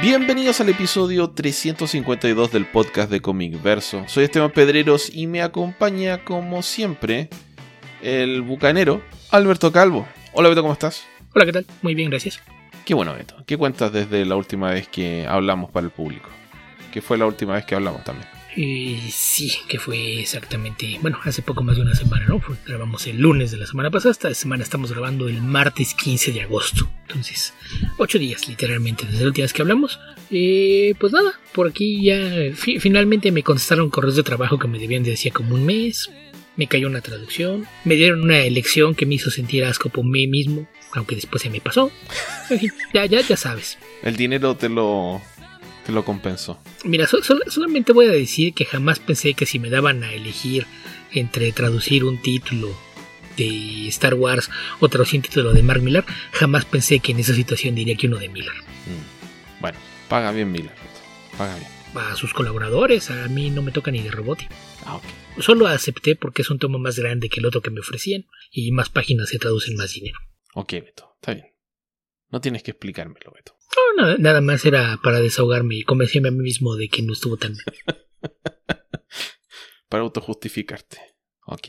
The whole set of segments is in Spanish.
Bienvenidos al episodio 352 del podcast de Comic Verso. Soy Esteban Pedreros y me acompaña, como siempre, el bucanero Alberto Calvo. Hola Beto, ¿cómo estás? Hola, ¿qué tal? Muy bien, gracias. Qué bueno, Beto. ¿Qué cuentas desde la última vez que hablamos para el público? Que fue la última vez que hablamos también. Eh, sí, que fue exactamente, bueno, hace poco más de una semana, ¿no? Grabamos el lunes de la semana pasada, esta semana estamos grabando el martes 15 de agosto. Entonces, ocho días literalmente desde la última vez que hablamos. Eh, pues nada, por aquí ya fi- finalmente me contestaron correos de trabajo que me debían de decía como un mes. Me cayó una traducción, me dieron una elección que me hizo sentir asco por mí mismo, aunque después se me pasó. Ya, ya, ya sabes. El dinero te lo, te lo compensó. Mira, so- sol- solamente voy a decir que jamás pensé que si me daban a elegir entre traducir un título de Star Wars o traducir un título de Mark Millar, jamás pensé que en esa situación diría que uno de Miller. Mm. Bueno, paga bien Miller, Beto. Paga bien. A sus colaboradores, a mí no me toca ni de rebote. Ah, ok. Solo acepté porque es un tomo más grande que el otro que me ofrecían y más páginas se traducen más dinero. Ok, Beto. Está bien. No tienes que explicármelo, Beto. No, nada, nada más era para desahogarme y convencerme a mí mismo de que no estuvo tan mal. Para autojustificarte. Ok.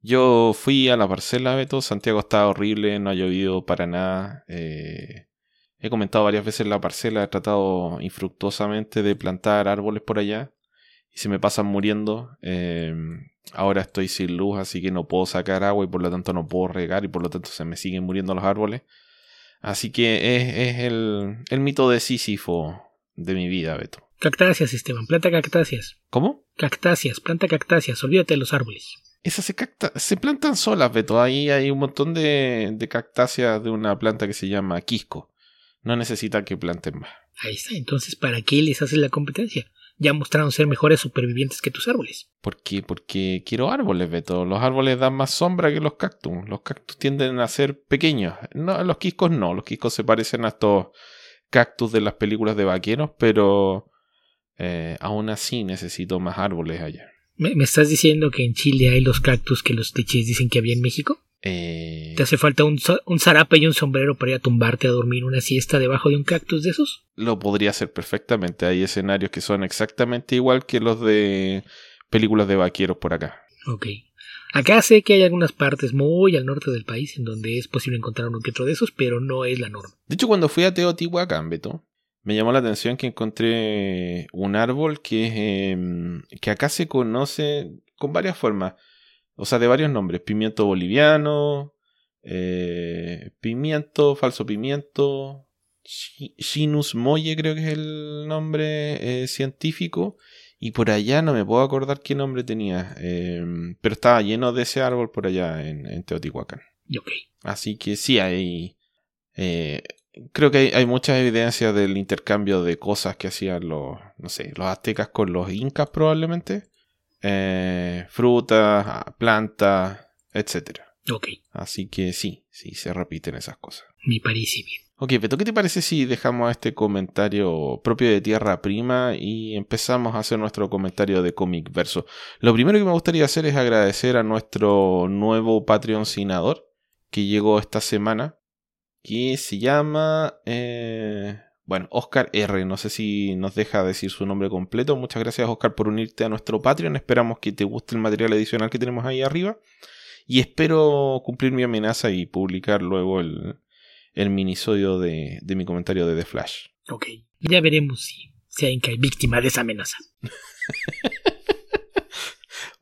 Yo fui a la parcela, Beto. Santiago estaba horrible, no ha llovido para nada. Eh, he comentado varias veces la parcela, he tratado infructuosamente de plantar árboles por allá y se me pasan muriendo. Eh, ahora estoy sin luz, así que no puedo sacar agua y por lo tanto no puedo regar y por lo tanto se me siguen muriendo los árboles. Así que es, es el, el mito de Sísifo de mi vida, Beto. Cactáceas, Esteban, planta cactáceas. ¿Cómo? Cactáceas, planta cactáceas, olvídate de los árboles. Esas se, cacta- se plantan solas, Beto. Ahí hay un montón de, de cactáceas de una planta que se llama quisco. No necesita que planten más. Ahí está, entonces, ¿para qué les haces la competencia? Ya mostraron ser mejores supervivientes que tus árboles. ¿Por qué? Porque quiero árboles, Beto. Los árboles dan más sombra que los cactus. Los cactus tienden a ser pequeños. No, los quiscos no. Los quiscos se parecen a estos cactus de las películas de vaqueros, pero eh, aún así necesito más árboles allá. ¿Me, me estás diciendo que en Chile hay los cactus que los clichés dicen que había en México? Eh, ¿Te hace falta un, un zarape y un sombrero para ir a tumbarte a dormir una siesta debajo de un cactus de esos? lo podría hacer perfectamente. Hay escenarios que son exactamente igual que los de películas de vaqueros por acá. Ok. Acá sé que hay algunas partes muy al norte del país en donde es posible encontrar uno que otro de esos, pero no es la norma. De hecho, cuando fui a Teotihuacán, Beto, me llamó la atención que encontré un árbol que, es, em, que acá se conoce con varias formas. O sea, de varios nombres. Pimiento boliviano, eh, pimiento, falso pimiento, Chinus molle creo que es el nombre eh, científico. Y por allá no me puedo acordar qué nombre tenía. em, pero estaba lleno de ese árbol por allá en, en Teotihuacán. Y ok. Así que sí hay. eh, creo que hay, hay muchas evidencias del intercambio de cosas que hacían los, no sé, los aztecas con los incas probablemente. Eh, frutas, ah, plantas, etcétera. Ok. Así que sí, sí, se repiten esas cosas. Me parece bien. Ok, Beto, ¿qué te parece si dejamos este comentario propio de Tierra Prima y empezamos a hacer nuestro comentario de cómic verso? Lo primero que me gustaría hacer es agradecer a nuestro nuevo patrocinador que llegó esta semana, que se llama, eh, bueno, Oscar R. No sé si nos deja decir su nombre completo. Muchas gracias, Oscar, por unirte a nuestro Patreon. Esperamos que te guste el material adicional que tenemos ahí arriba. Y espero cumplir mi amenaza y publicar luego el, el minisodio de, de mi comentario de The Flash. Ok. Ya veremos si, si alguien cae víctima de esa amenaza.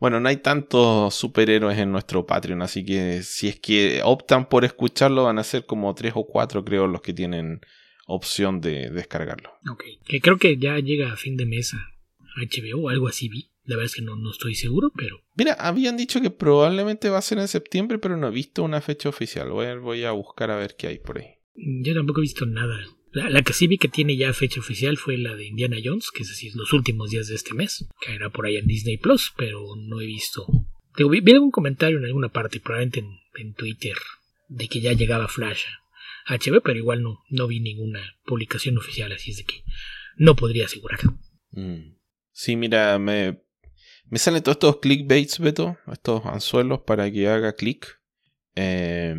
Bueno, no hay tantos superhéroes en nuestro Patreon, así que si es que optan por escucharlo, van a ser como tres o cuatro, creo, los que tienen opción de descargarlo. Ok. Que creo que ya llega a fin de mes a HBO o algo así vi. La verdad es que no, no estoy seguro, pero Mira, habían dicho que probablemente va a ser en septiembre, pero no he visto una fecha oficial. Voy a, voy a buscar a ver qué hay por ahí. yo tampoco he visto nada. La, la que sí vi que tiene ya fecha oficial fue la de Indiana Jones, que es así, los últimos días de este mes. Caerá por ahí en Disney Plus, pero no he visto. Digo, vi, vi algún comentario en alguna parte, probablemente en, en Twitter, de que ya llegaba Flash a HBO, pero igual no, no vi ninguna publicación oficial, así es de que no podría asegurar. Mm. Sí, mira, me, me salen todos estos clickbaits, Beto, estos anzuelos para que haga clic. Eh,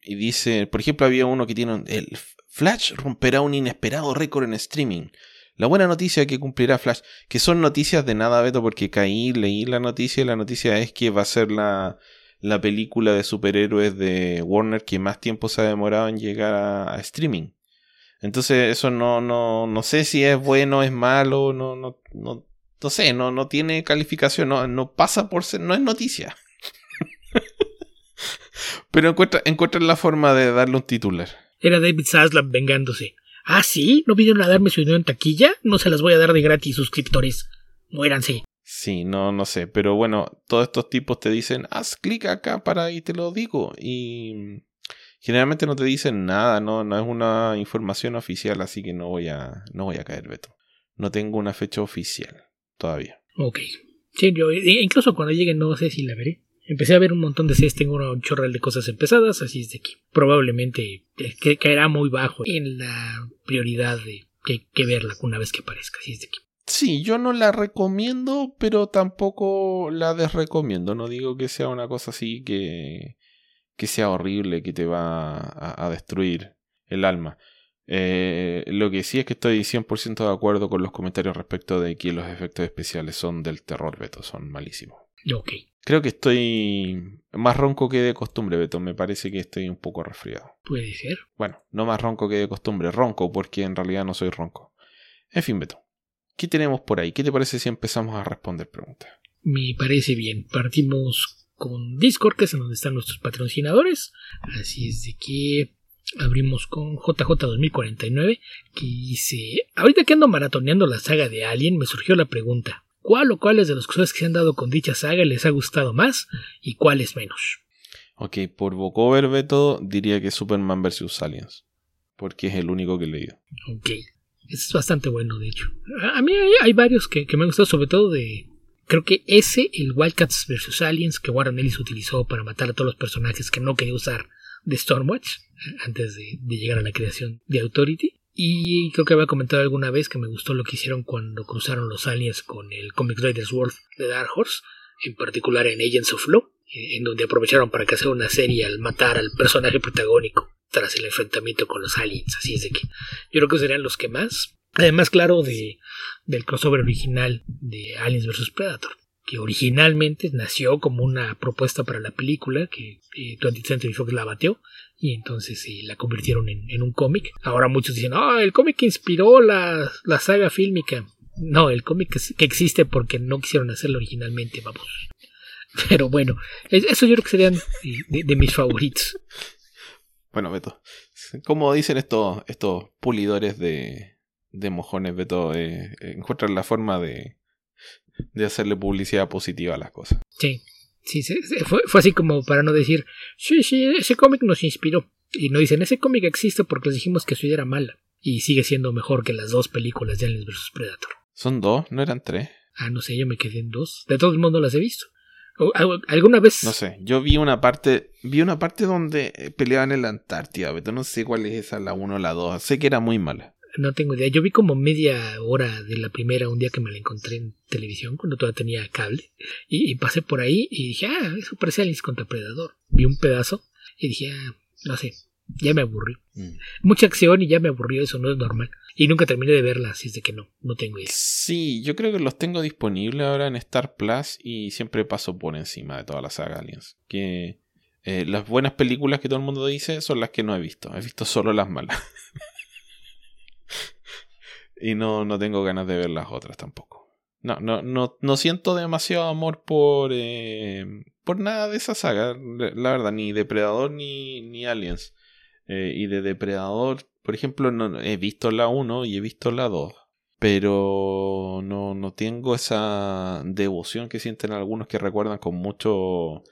y dice, por ejemplo, había uno que tiene el Flash romperá un inesperado récord en streaming. La buena noticia que cumplirá Flash, que son noticias de nada, Beto, porque caí, leí la noticia y la noticia es que va a ser la, la película de superhéroes de Warner que más tiempo se ha demorado en llegar a, streaming. Entonces eso no, no, no sé si es bueno, es malo, no, no, no, no sé, no, no tiene calificación, no, no pasa por ser, no es noticia. Pero encuentra, encuentran la forma de darle un titular. Era David Zaslav vengándose. Ah, sí, ¿no vinieron a darme su dinero en taquilla? No se las voy a dar de gratis, suscriptores. Muéranse. Sí, no, no sé, pero bueno, todos estos tipos te dicen, haz clic acá para y te lo digo. Y generalmente no te dicen nada, no, no es una información oficial, así que no voy a, no voy a caer, Beto. No tengo una fecha oficial todavía. Ok. Sí, yo incluso cuando llegue no sé si la veré. Empecé a ver un montón de series, tengo un chorral de cosas empezadas, así es de que probablemente eh, caerá muy bajo en la prioridad de que, que verla una vez que aparezca, así es de que Sí, yo no la recomiendo, pero tampoco la desrecomiendo. No digo que sea una cosa así que, que sea horrible, que te va a, destruir el alma. Eh, lo que sí es que estoy 100% de acuerdo con los comentarios respecto de que los efectos especiales son del terror, Beto, son malísimos. Ok. Creo que estoy más ronco que de costumbre, Beto. Me parece que estoy un poco resfriado. Puede ser. Bueno, no más ronco que de costumbre, ronco, porque en realidad no soy ronco. En fin, Beto. ¿Qué tenemos por ahí? ¿Qué te parece si empezamos a responder preguntas? Me parece bien. Partimos con Discord, que es donde están nuestros patrocinadores. Así es de que abrimos con JJ2049, que dice, ahorita que ando maratoneando la saga de Alien, me surgió la pregunta, ¿cuál o cuáles de los cosas que se han dado con dicha saga les ha gustado más y cuáles menos? Ok, por Vocover Beto diría que Superman vs. Aliens, porque es el único que he leído. Ok es bastante bueno, de hecho. A mí hay, varios que, me han gustado, sobre todo de. Creo que ese, el Wildcats vs. Aliens, que Warren Ellis utilizó para matar a todos los personajes que no quería usar de Stormwatch, antes de, llegar a la creación de Authority. Y creo que había comentado alguna vez que me gustó lo que hicieron cuando cruzaron los aliens con el Comic Riders World de Dark Horse, en particular en Agents of Law, eh, en donde aprovecharon para hacer una serie al matar al personaje protagónico tras el enfrentamiento con los aliens. Así es que yo creo que serían los que más. Además, claro, de, del crossover original de Aliens vs. Predator, que originalmente nació como una propuesta para la película que 20th eh, Century Fox la bateó y entonces eh, la convirtieron en, un cómic. Ahora muchos dicen, ah, el cómic inspiró la, la saga fílmica. No, el cómic que existe porque no quisieron hacerlo originalmente, vamos. Pero bueno, eso yo creo que serían de mis favoritos. Bueno, Beto, como dicen estos, estos pulidores de, de mojones, Beto, eh, encuentran la forma de, de hacerle publicidad positiva a las cosas. Sí, sí, fue, fue así como para no decir, sí, sí, ese cómic nos inspiró. Y no dicen, ese cómic existe porque les dijimos que su idea era mala. Y sigue siendo mejor que las dos películas de Aliens vs. Predator. ¿Son dos? ¿No eran tres? Ah, no sé, yo me quedé en dos. De todos modos no las he visto. ¿Alguna vez? No sé, yo vi una parte, vi una parte donde eh, peleaban en la Antártida, pero no sé cuál es esa, la 1 o la 2, sé que era muy mala. No tengo idea, yo vi como media hora de la primera un día que me la encontré en televisión, cuando todavía tenía cable, y, pasé por ahí y dije, ah, eso parece Alice contra Predador. Vi un pedazo y dije, ah, no sé, ya me aburrí. Mm. Mucha acción y ya me aburrió, eso no es normal. Y nunca terminé de verla, así es de que no, no tengo idea. Sí, yo creo que los tengo disponibles ahora en Star Plus y siempre paso por encima de toda la saga Aliens. Que eh, las buenas películas que todo el mundo dice son las que no he visto. He visto solo las malas. y no, no tengo ganas de ver las otras tampoco. No, no, no, no siento demasiado amor por, eh, por nada de esa saga. La verdad, ni Depredador ni, ni Aliens. Eh, y de Depredador, por ejemplo, no, he visto la 1 y he visto la 2. Pero no, no tengo esa devoción que sienten algunos que recuerdan con mucho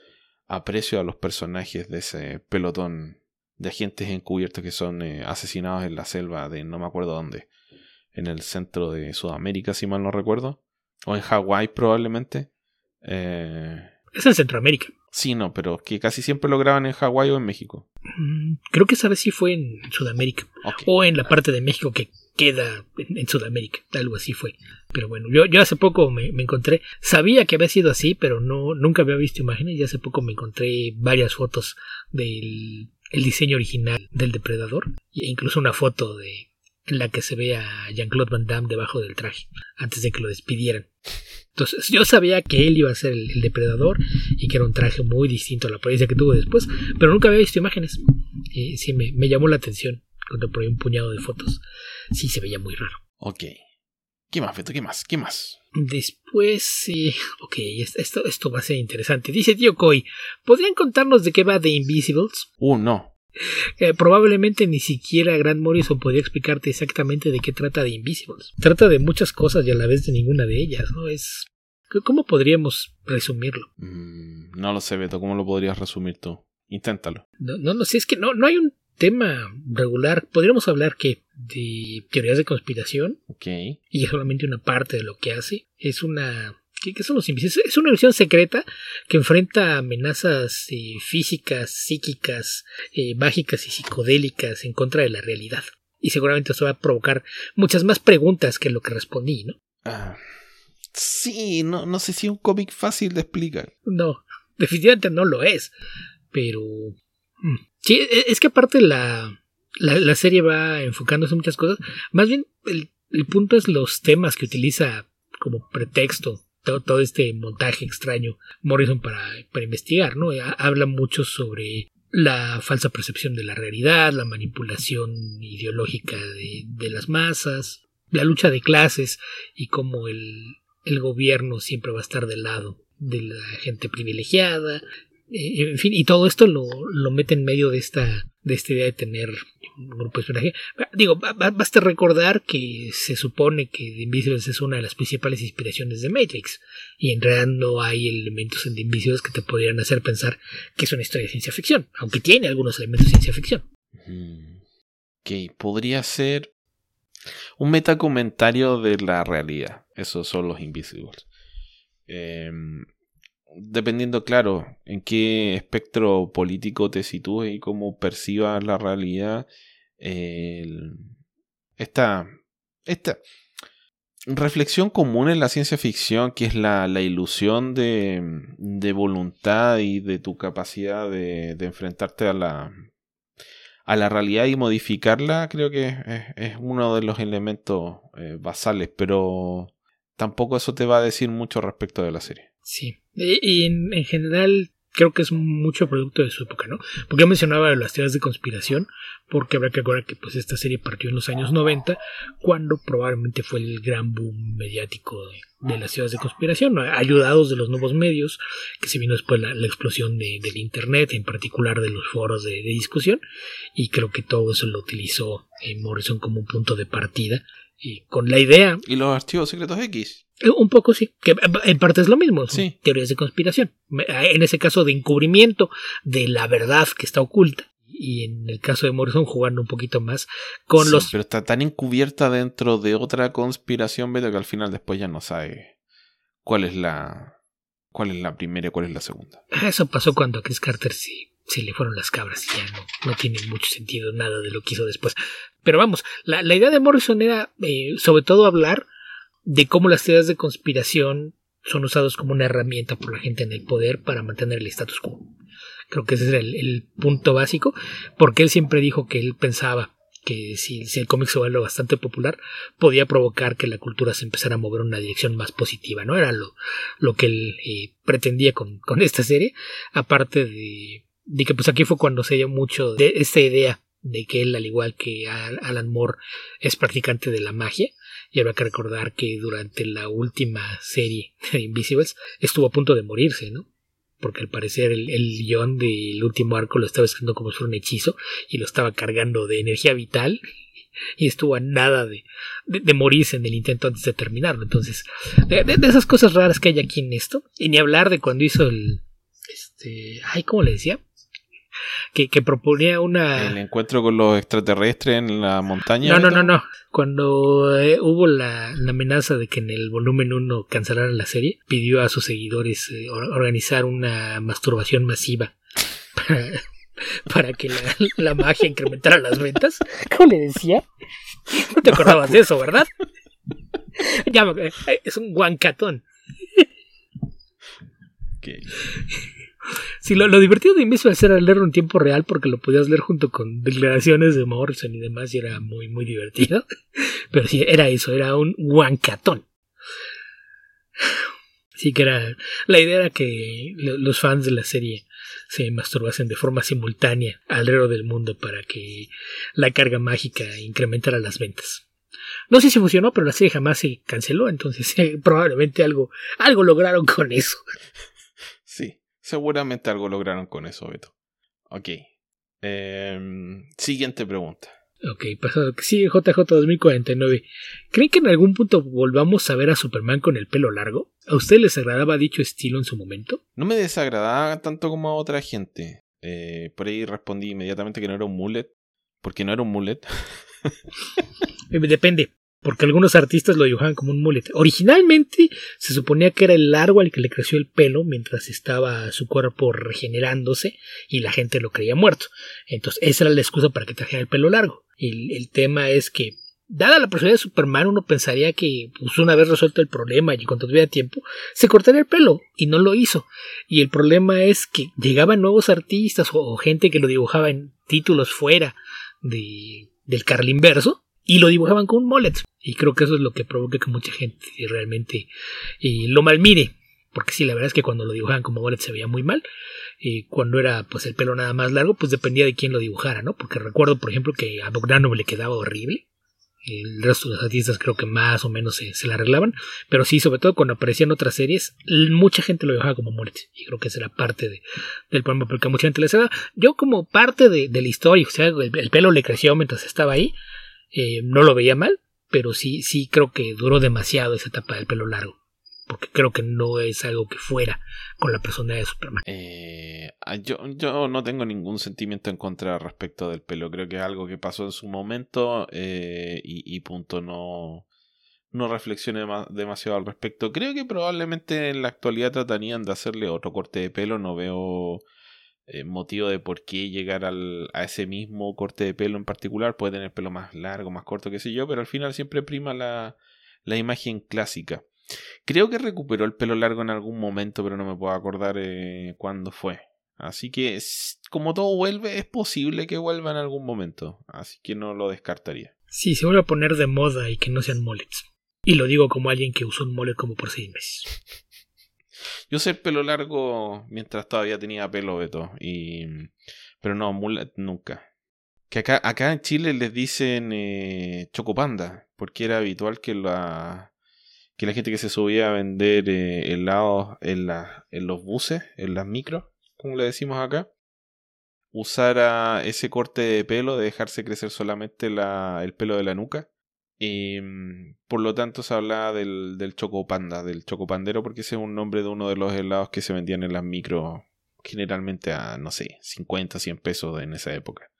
aprecio a los personajes de ese pelotón de agentes encubiertos que son eh, asesinados en la selva de no me acuerdo dónde. En el centro de Sudamérica, si mal no recuerdo. O en Hawái probablemente. Eh, es en Centroamérica. Sí, no, pero que casi siempre lo graban en Hawái o en México. Mm, creo que esa vez sí fue en Sudamérica. O en la parte de México que queda en, Sudamérica. Algo así fue. Pero bueno, yo, yo hace poco me, encontré. Sabía que había sido así, pero no, nunca había visto imágenes. Y hace poco me encontré varias fotos del el diseño original del depredador e incluso una foto de en la que se ve a Jean-Claude Van Damme debajo del traje antes de que lo despidieran. Entonces yo sabía que él iba a ser el, depredador y que era un traje muy distinto a la apariencia que tuvo después, pero nunca había visto imágenes. Y sí, me, me llamó la atención cuando ahí un puñado de fotos. Sí, se veía muy raro. Ok. ¿Qué más, Beto? ¿Qué más? ¿Qué más? Después, sí. Ok, esto, esto va a ser interesante. Dice Tío Koi, ¿podrían contarnos de qué va The Invisibles? Uh, no. Eh, probablemente ni siquiera Grant Morrison podría explicarte exactamente de qué trata The Invisibles. Trata de muchas cosas y a la vez de ninguna de ellas, ¿no? Es. ¿Cómo podríamos resumirlo? Mm, no lo sé, Beto. ¿Cómo lo podrías resumir tú? Inténtalo. No, no, no sé, es que no, no hay un tema regular. Podríamos hablar que de teorías de conspiración. Ok. Y es solamente una parte de lo que hace. Es una ¿Qué, son los invisibles? Es una misión secreta que enfrenta amenazas eh, físicas, psíquicas, eh, mágicas y psicodélicas en contra de la realidad. Y seguramente eso va a provocar muchas más preguntas que lo que respondí, ¿no? Ah, sí, no, no sé si un cómic fácil de explicar. No, definitivamente no lo es. Pero... Mm, sí, e, es que aparte la, la, serie va enfocándose en muchas cosas. Más bien, el, el punto es los temas que utiliza como pretexto todo, este montaje extraño Morrison para, para investigar, ¿no? Habla mucho sobre la falsa percepción de la realidad, la manipulación ideológica de, de las masas, la lucha de clases y cómo el, el gobierno siempre va a estar del lado de la gente privilegiada, en fin, y todo esto lo, mete en medio de esta, de esta idea de tener un grupo de espionaje. Digo, basta recordar que se supone que The Invisibles es una de las principales inspiraciones de Matrix, y en realidad no hay elementos en The Invisibles que te podrían hacer pensar que es una historia de ciencia ficción, aunque tiene algunos elementos de ciencia ficción. Ok, podría ser un metacomentario de la realidad. Esos son los Invisibles. Eh, dependiendo, claro, en qué espectro político te sitúes y cómo percibas la realidad, esta, esta reflexión común en la ciencia ficción, que es la, ilusión de, de, voluntad y de tu capacidad de, enfrentarte a la, a la realidad y modificarla, creo que es, uno de los elementos eh, basales, pero tampoco eso te va a decir mucho respecto de la serie. Sí, y, en, general creo que es mucho producto de su época, ¿no? Porque yo mencionaba las teorías de conspiración, porque habrá que acordar que pues esta serie partió en los años 90, cuando probablemente fue el gran boom mediático de, las teorías de conspiración, ayudados de los nuevos medios, que se vino después la, explosión del Internet, en particular de los foros de, discusión, y creo que todo eso lo utilizó eh, Morrison como un punto de partida, con la idea... ¿Y los archivos secretos X? Un poco sí, que en parte es lo mismo, teorías de conspiración. En ese caso de encubrimiento de la verdad que está oculta. Y en el caso de Morrison jugando un poquito más con los... Pero está tan encubierta dentro de otra conspiración, Beto, que al final después ya no sabe cuál es la... cuál es la primera y cuál es la segunda. Eso pasó cuando a Chris Carter sí se le fueron las cabras y ya no, no tiene mucho sentido nada de lo que hizo después. Pero vamos, la, idea de Morrison era eh, sobre todo hablar de cómo las teorías de conspiración son usadas como una herramienta por la gente en el poder para mantener el status quo. Creo que ese era el, punto básico, porque él siempre dijo que él pensaba que si, el cómic se vuelve bastante popular, podía provocar que la cultura se empezara a mover en una dirección más positiva, ¿no? Era lo, lo que él eh, pretendía con, esta serie, aparte de, de que pues aquí fue cuando se dio mucho de esta idea de que él, al igual que Alan Moore, es practicante de la magia, y habrá que recordar que durante la última serie de Invisibles estuvo a punto de morirse, ¿no? Porque al parecer el, el guion del último arco lo estaba escribiendo como si fuera un hechizo y lo estaba cargando de energía vital y estuvo a nada de, de, morirse en el intento antes de terminarlo. Entonces, de, de, esas cosas raras que hay aquí en esto, y ni hablar de cuando hizo el. Este. Ay, ¿cómo le decía? Que, proponía una... El encuentro con los extraterrestres en la montaña. No, no, no, no. Cuando eh, hubo la, amenaza de que en el volumen 1 cancelaran la serie, pidió a sus seguidores eh, organizar una masturbación masiva para, que la, magia incrementara las ventas. ¿Cómo le decía? No te acordabas de eso, ¿verdad? ya, eh, es un guancatón. Sí, lo, lo divertido de Invincible era leerlo en tiempo real porque lo podías leer junto con declaraciones de Morrison y demás y era muy, muy divertido. Pero sí, era eso, era un guancatón. Sí que era... La idea era que los fans de la serie se masturbasen de forma simultánea alrededor del mundo para que la carga mágica incrementara las ventas. No sé si funcionó, pero la serie jamás se canceló, entonces probablemente algo, algo lograron con eso. Sí, seguramente algo lograron con eso, Beto. Ok. Em, siguiente pregunta. Ok, pasado sigue JJ 2049. ¿Creen que en algún punto volvamos a ver a Superman con el pelo largo? ¿A ustedes les agradaba dicho estilo en su momento? No me desagradaba tanto como a otra gente. Eh, por ahí respondí inmediatamente que no era un mullet. Porque no era un mullet. Depende, porque algunos artistas lo dibujaban como un mullet. Originalmente se suponía que era el largo al que le creció el pelo mientras estaba su cuerpo regenerándose y la gente lo creía muerto. Entonces esa era la excusa para que trajera el pelo largo. Y el tema es que dada la personalidad de Superman, uno pensaría que pues, una vez resuelto el problema y cuando tuviera tiempo, se cortaría el pelo, y no lo hizo. Y el problema es que llegaban nuevos artistas o, gente que lo dibujaba en títulos fuera de, del Carlinverso y lo dibujaban con un mullet. Y creo que eso es lo que provoca que mucha gente realmente eh, lo malmire. Porque sí, la verdad es que cuando lo dibujaban como mullet se veía muy mal. Y cuando era pues el pelo nada más largo, pues dependía de quién lo dibujara, ¿no? Porque recuerdo, por ejemplo, que a Bogdanov le quedaba horrible. El resto de los artistas creo que más o menos se, la arreglaban. Pero sí, sobre todo cuando aparecían otras series, mucha gente lo dibujaba como mullet. Y creo que esa era parte de, del problema, porque a mucha gente les daba. Yo como parte de la historia, o sea, el pelo le creció mientras estaba ahí eh, no lo veía mal, pero sí, sí creo que duró demasiado esa etapa del pelo largo. Porque creo que no es algo que fuera con la personalidad de Superman. Eh, ah, yo, yo no tengo ningún sentimiento en contra respecto del pelo. Creo que es algo que pasó en su momento eh, y, punto. No, no reflexione demasiado al respecto. Creo que probablemente en la actualidad tratarían de hacerle otro corte de pelo. No veo eh, motivo de por qué llegar al, a ese mismo corte de pelo en particular. Puede tener pelo más largo, más corto, qué sé yo, pero al final siempre prima la, la imagen clásica. Creo que recuperó el pelo largo en algún momento, pero no me puedo acordar eh, cuándo fue. Así que, como todo vuelve, es posible que vuelva en algún momento. Así que no lo descartaría. Sí, se vuelve a poner de moda y que no sean molets. Y lo digo como alguien que usó un mullet como por seis meses. Yo sé el pelo largo mientras todavía tenía pelo, Beto. Y... Pero no, mullet nunca. Que acá, acá en Chile les dicen eh, chocopanda, porque era habitual que la, que la gente que se subía a vender eh, helados en, la, en los buses, en las micros, como le decimos acá, usara ese corte de pelo de dejarse crecer solamente la, el pelo de la nuca mm, por lo tanto se hablaba del, del chocopanda, del chocopandero, porque ese es un nombre de uno de los helados que se vendían en las micro, generalmente a, no sé, 50, 100 pesos en esa época.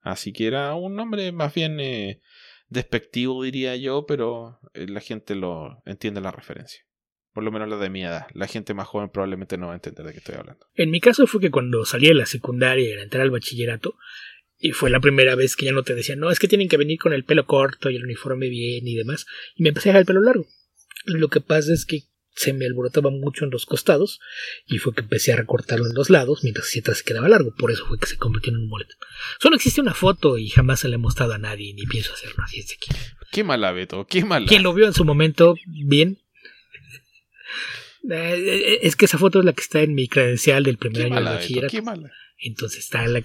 Así que era un nombre más bien eh, despectivo, diría yo, pero eh, la gente lo entiende la referencia. Por lo menos la de mi edad. La gente más joven probablemente no va a entender de qué estoy hablando. En mi caso fue que cuando salí de la secundaria y entré al bachillerato, y fue la primera vez que ya no te decían, no, es que tienen que venir con el pelo corto y el uniforme bien y demás. Y me empecé a dejar el pelo largo. Lo que pasa es que se me alborotaba mucho en los costados y fue que empecé a recortarlo en los lados mientras si atrás se quedaba largo. Por eso fue que se convirtió en un mullet. Solo existe una foto y jamás se la he mostrado a nadie ni pienso hacerlo así es aquí. Qué mala, Beto, qué mala. Quien lo vio en su momento, bien. Eh, eh, es que esa foto es la que está en mi credencial del primer año de bachillerato. Qué mala. Entonces está la,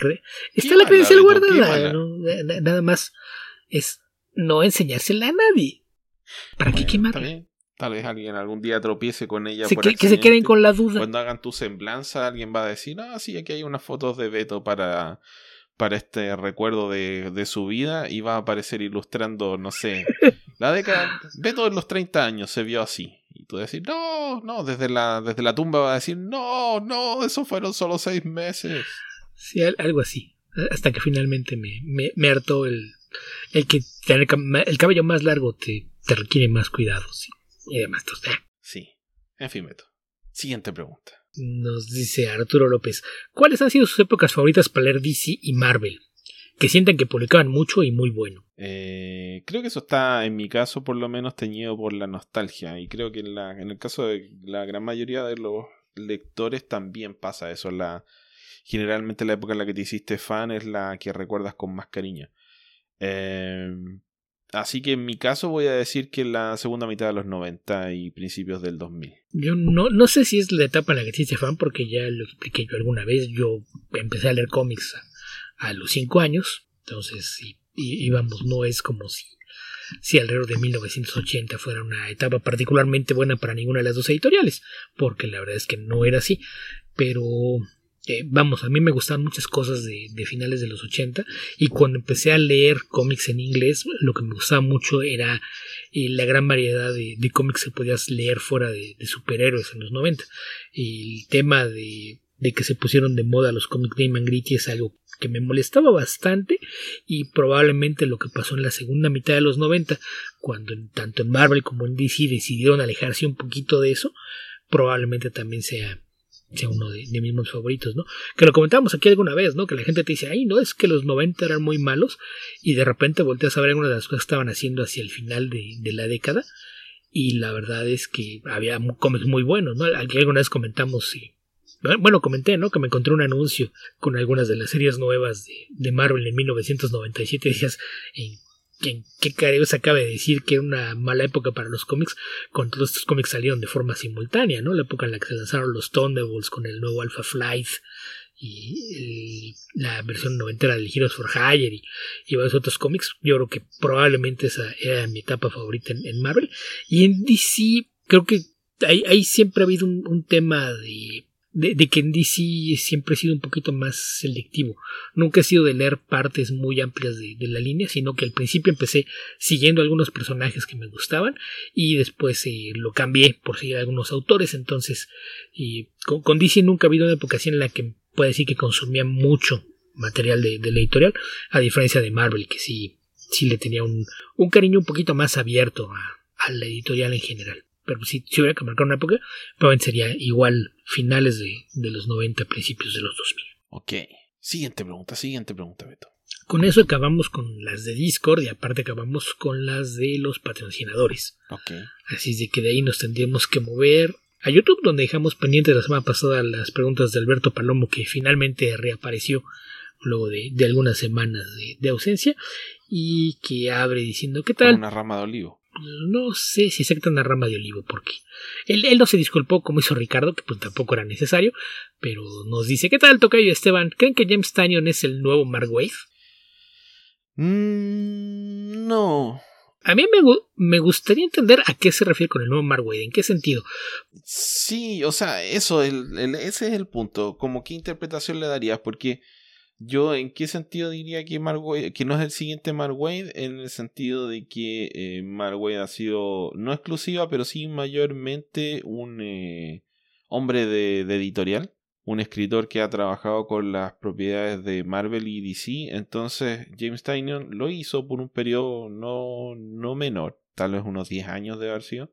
está la credencial guardada. Nada más es no enseñársela a nadie. ¿Para qué quemarla? Tal vez alguien algún día tropiece con ella. que, que, se queden con la duda. Cuando hagan tu semblanza, alguien va a decir, ah, sí, aquí hay unas fotos de Beto para, para este recuerdo de, de su vida y va a aparecer ilustrando, no sé, la década. Beto en los 30 años se vio así. Tú decir, no, no, desde la, desde la tumba va a decir, no, no, eso fueron solo seis meses. Sí, algo así. Hasta que finalmente me, me, hartó el, el que tener el cabello más largo te, te requiere más cuidados y demás. Entonces, Sí. En fin, Beto. Siguiente pregunta. Nos dice Arturo López. ¿Cuáles han sido sus épocas favoritas para leer DC y Marvel? Que sientan que publicaban mucho y muy bueno. Eh, creo que eso está, en mi caso, por lo menos teñido por la nostalgia. Y creo que en, la, en el caso de la gran mayoría de los lectores también pasa eso. La, generalmente la época en la que te hiciste fan es la que recuerdas con más cariño. Em, así que en mi caso voy a decir que la segunda mitad de los 90 y principios del 2000. Yo no, no sé si es la etapa en la que te hiciste fan porque ya lo expliqué yo alguna vez. Yo empecé a leer cómics a, los 5 años. Entonces, y, y, vamos, no es como si si alrededor de 1980 fuera una etapa particularmente buena para ninguna de las dos editoriales, porque la verdad es que no era así, pero eh, vamos, a mí me gustaban muchas cosas de, finales de los 80 y cuando empecé a leer cómics en inglés, lo que me gustaba mucho era eh, la gran variedad de, cómics que podías leer fuera de, superhéroes en los 90. El tema de, que se pusieron de moda los cómics de Man Gritty es algo que me molestaba bastante y probablemente lo que pasó en la segunda mitad de los 90, cuando tanto en Marvel como en DC decidieron alejarse un poquito de eso, probablemente también sea sea uno de, mis mismos favoritos, ¿no? Que lo comentamos aquí alguna vez, ¿no? Que la gente te dice, ay, no, es que los 90 eran muy malos y de repente volteas a ver algunas de las cosas que estaban haciendo hacia el final de, la década y la verdad es que había cómics muy buenos, ¿no? Aquí alguna vez comentamos, sí. Bueno, comenté, ¿no? Que me encontré un anuncio con algunas de las series nuevas de, de Marvel en 1997 y decías, ¿en qué, qué se acaba de decir que era una mala época para los cómics, cuando todos estos cómics salieron de forma simultánea, ¿no? La época en la que se lanzaron los Thunderbolts con el nuevo Alpha Flight y la versión noventera de Heroes for Hire y, varios otros cómics. Yo creo que probablemente esa era mi etapa favorita en, Marvel. Y en DC, creo que ahí, siempre ha habido un tema de de, que en DC siempre he sido un poquito más selectivo. Nunca he sido de leer partes muy amplias de, la línea, sino que al principio empecé siguiendo algunos personajes que me gustaban y después eh, lo cambié por seguir algunos autores. Entonces, y con, DC nunca ha habido una época así en la que puede decir que consumía mucho material de, la editorial, a diferencia de Marvel, que sí, sí le tenía un, un cariño un poquito más abierto a la editorial en general pero si, si hubiera que marcar una época, probablemente sería igual finales de, los 90, principios de los 2000. Ok. Siguiente pregunta, siguiente pregunta, Beto. Con eso acabamos con las de Discord y aparte acabamos con las de los patrocinadores. Ok. Así es de que de ahí nos tendríamos que mover a YouTube, donde dejamos pendientes la semana pasada las preguntas de Alberto Palomo, que finalmente reapareció luego de, algunas semanas de, ausencia y que abre diciendo qué tal. Una rama de olivo no sé si acepta una rama de olivo, porque él, él, no se disculpó como hizo Ricardo, que pues tampoco era necesario, pero nos dice, ¿qué tal, Tocayo Esteban? ¿Creen que James Tanyon es el nuevo Mark Wade? Mm, no. A mí me, me, gustaría entender a qué se refiere con el nuevo Mark Wade, en qué sentido. Sí, o sea, eso, el, ese es el punto, como qué interpretación le darías, porque yo, ¿en qué sentido diría que Mark que no es el siguiente Mark Wade? En el sentido de que eh, Mark Wade ha sido, no exclusiva, pero sí mayormente un eh, hombre de, editorial, un escritor que ha trabajado con las propiedades de Marvel y DC. Entonces, James Tynion lo hizo por un periodo no, no menor, tal vez unos 10 años de haber sido,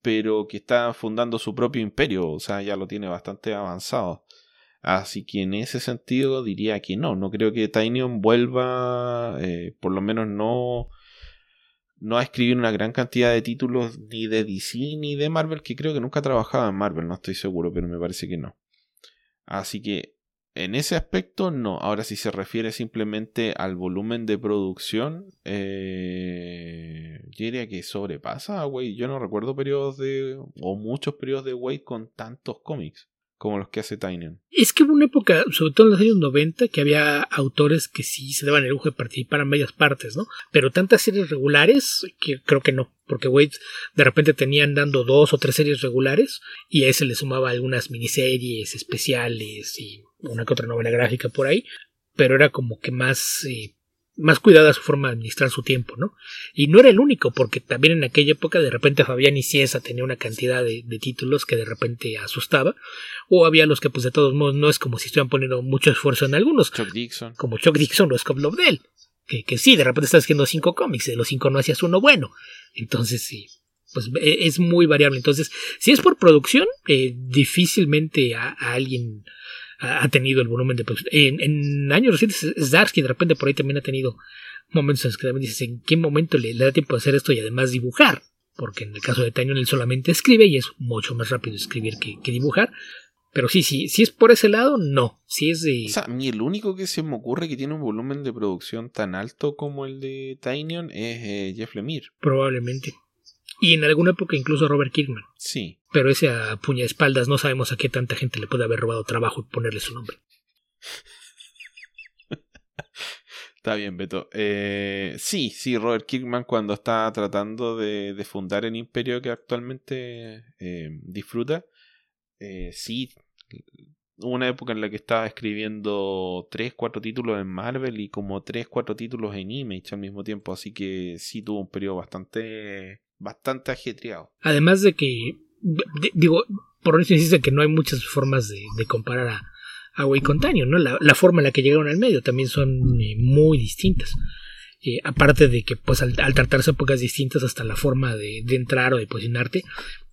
pero que está fundando su propio imperio, o sea, ya lo tiene bastante avanzado. Así que en ese sentido diría que no, no creo que Tinyon vuelva, eh, por lo menos no, no a escribir una gran cantidad de títulos ni de DC ni de Marvel, que creo que nunca trabajaba en Marvel, no estoy seguro, pero me parece que no. Así que en ese aspecto no. Ahora si se refiere simplemente al volumen de producción, eh, yo diría que sobrepasa a Yo no recuerdo periodos de, o muchos periodos de Wade con tantos cómics como los que hace Tynion. Es que hubo una época, sobre todo en los años 90, que había autores que sí se daban el lujo de participar en varias partes, ¿no? Pero tantas series regulares, que creo que no, porque Wade de repente tenían dando dos o tres series regulares y a ese le sumaba algunas miniseries especiales y una que otra novela gráfica por ahí, pero era como que más eh, más cuidada su forma de administrar su tiempo, ¿no? Y no era el único, porque también en aquella época de repente Fabián y Ciesa tenía una cantidad de, títulos que de repente asustaba, o había los que pues de todos modos no es como si estuvieran poniendo mucho esfuerzo en algunos, Chuck Dixon. como Chuck Dixon o Scott Lobdell, que, que sí, de repente estás haciendo cinco cómics, de los cinco no hacías uno bueno, entonces sí, pues e, es muy variable, entonces si es por producción, eh, difícilmente a alguien ha tenido el volumen de En, en años recientes, Zdarsky de repente por ahí también ha tenido momentos en los que también dices en qué momento le, da tiempo de hacer esto y además dibujar. Porque en el caso de Tanyon él solamente escribe y es mucho más rápido escribir que, dibujar. Pero sí, sí, si es por ese lado, no. Si es de. O sea, a mí el único que se me ocurre que tiene un volumen de producción tan alto como el de Tynion es eh, Jeff Lemire. Probablemente. Y en alguna época incluso Robert Kirkman. Sí. Pero ese a puña de espaldas no sabemos a qué tanta gente le puede haber robado trabajo y ponerle su nombre. Está bien, Beto. Eh, sí, sí, Robert Kirkman cuando está tratando de, de fundar el imperio que actualmente eh, disfruta, eh, sí, hubo una época en la que estaba escribiendo 3, 4 títulos en Marvel y como 3, 4 títulos en Image al mismo tiempo, así que sí tuvo un periodo bastante, bastante ajetreado. Además de que, digo, por eso insiste que no hay muchas formas de, comparar a, a Tanyo, ¿no? La, la forma en la que llegaron al medio también son eh, muy distintas. Eh, aparte de que, pues, al, al tratarse épocas distintas, hasta la forma de, entrar o de posicionarte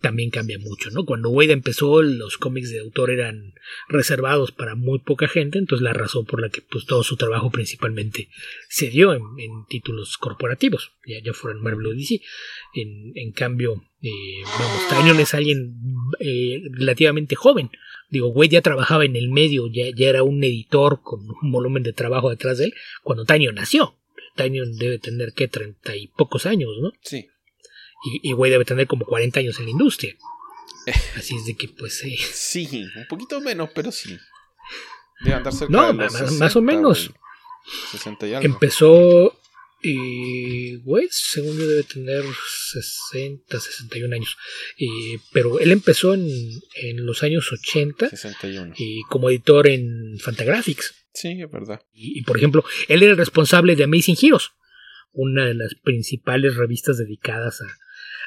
también cambia mucho, ¿no? Cuando Wade empezó, los cómics de autor eran reservados para muy poca gente, entonces la razón por la que, pues, todo su trabajo principalmente se dio en, títulos corporativos, ya, ya fueran Marvel o DC. En, cambio, eh, vamos, es alguien eh, relativamente joven. Digo, Wade ya trabajaba en el medio, ya, ya era un editor con un volumen de trabajo detrás de él cuando Tynion nació. Tynion debe tener, ¿qué? Treinta y pocos años, ¿no? Sí. Y, y Wade debe tener como 40 años en la industria. Así es de que, pues, eh, Sí, un poquito menos, pero sí. Debe andar cerca No, de más- los más o menos. güey. 60 y algo. empezó. Y Wade, según yo, debe tener 60, 61 años. Eh, pero él empezó en, en los años 80 61. y como editor en Fantagraphics. Sí, es verdad. Y, por ejemplo, él era el responsable de Amazing Heroes, una de las principales revistas dedicadas a.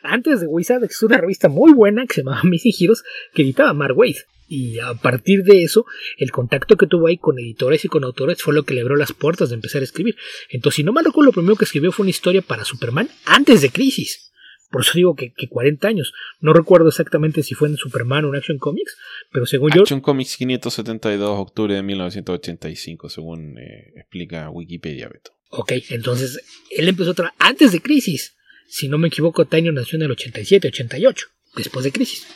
Antes de Wizard existía una revista muy buena que se llamaba Amazing Heroes que editaba Mark Wade. Y a partir de eso, el contacto que tuvo ahí con editores y con autores fue lo que le abrió las puertas de empezar a escribir. Entonces, si no mal recuerdo, lo primero que escribió fue una historia para Superman antes de Crisis. Por eso digo que, que 40 años. No recuerdo exactamente si fue en Superman o en Action Comics, pero según yo, Action Comics 572, octubre de 1985, según eh, explica Wikipedia, Beto. Ok, entonces él empezó a trabajar antes de Crisis. Si no me equivoco, Taino nació en el 87, 88, después de Crisis.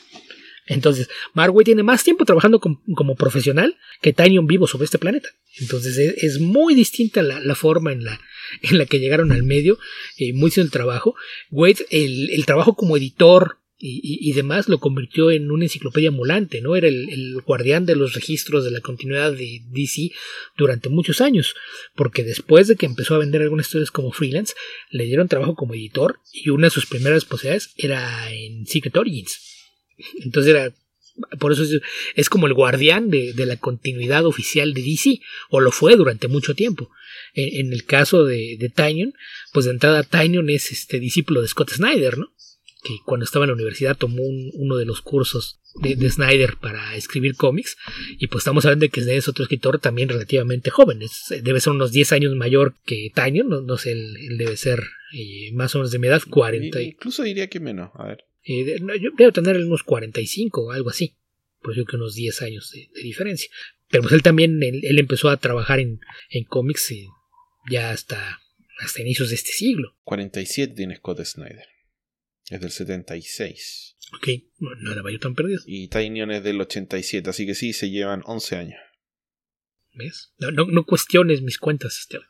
Entonces, Marway tiene más tiempo trabajando com- como profesional que Tinyon vivo sobre este planeta. Entonces, es, es muy distinta la, la forma en la, en la que llegaron al medio, eh, muy sin el trabajo. Wade, el, el trabajo como editor y, y- demás lo convirtió en una enciclopedia ambulante, ¿no? Era el, guardián de los registros de la continuidad de DC durante muchos años, porque después de que empezó a vender algunas historias como freelance, le dieron trabajo como editor y una de sus primeras responsabilidades era en Secret Origins. Entonces era por eso es, como el guardián de, la continuidad oficial de DC, o lo fue durante mucho tiempo. En, en el caso de, de pues de entrada Tynion es este discípulo de Scott Snyder, ¿no? Que cuando estaba en la universidad tomó un- uno de los cursos de, de Snyder para escribir cómics, y pues estamos hablando de que Snyder es otro escritor también relativamente joven, es- debe ser unos 10 años mayor que Tynion, no, no sé, él, él debe ser eh, más o menos de mi edad, 40 y Incluso diría que menos. A ver. eh, de- no, yo debo tener unos 45 o algo así. Por eso que unos 10 años de, de diferencia. Pero pues él también, él, él empezó a trabajar en, en cómics eh, ya hasta, hasta inicios de este siglo. 47 tiene Scott Snyder. Es del 76. Ok, no, no era yo tan perdido. Y Tynion es del 87, así que sí, se llevan 11 años. ¿Ves? No, no, no cuestiones mis cuentas, Esteban.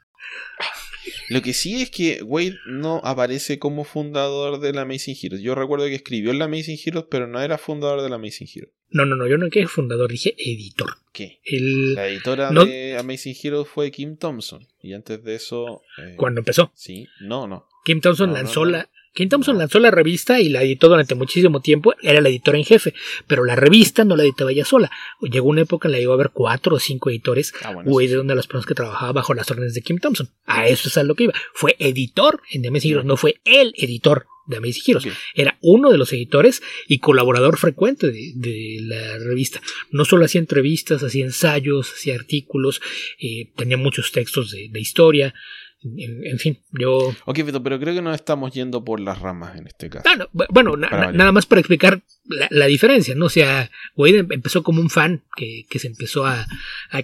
Lo que sí es que Wade no aparece como fundador de la Amazing Heroes. Yo recuerdo que escribió en la Amazing Heroes, pero no era fundador de la Amazing Heroes. No, no, no, yo no dije fundador, dije editor. ¿Qué? Él, La editora No- de Amazing Heroes fue Kim Thompson. Y antes de eso. eh, cuando empezó, Sí, no, no. Kim Thompson no, lanzó no. la. Kim Thompson lanzó la revista y la editó durante muchísimo tiempo. Era la editora en jefe, pero la revista no la editaba ella sola. Llegó una época en la que llegó a haber cuatro o cinco editores Ah, bueno. Wade era una de las personas que trabajaba bajo las órdenes de Kim Thompson. A eso es a lo que iba. Fue editor en The Amazing Heroes, no fue el editor de Amazing Heroes. Era uno de los editores y colaborador frecuente de, de la revista. No solo hacía entrevistas, hacía ensayos, hacía artículos, eh, tenía muchos textos de, de historia. En, fin, yo... Ok, pero creo que nos estamos yendo por las ramas en este caso. Ah, bueno, nada más para explicar la, diferencia, ¿no? O sea, Wade em, empezó como un fan que, se empezó a,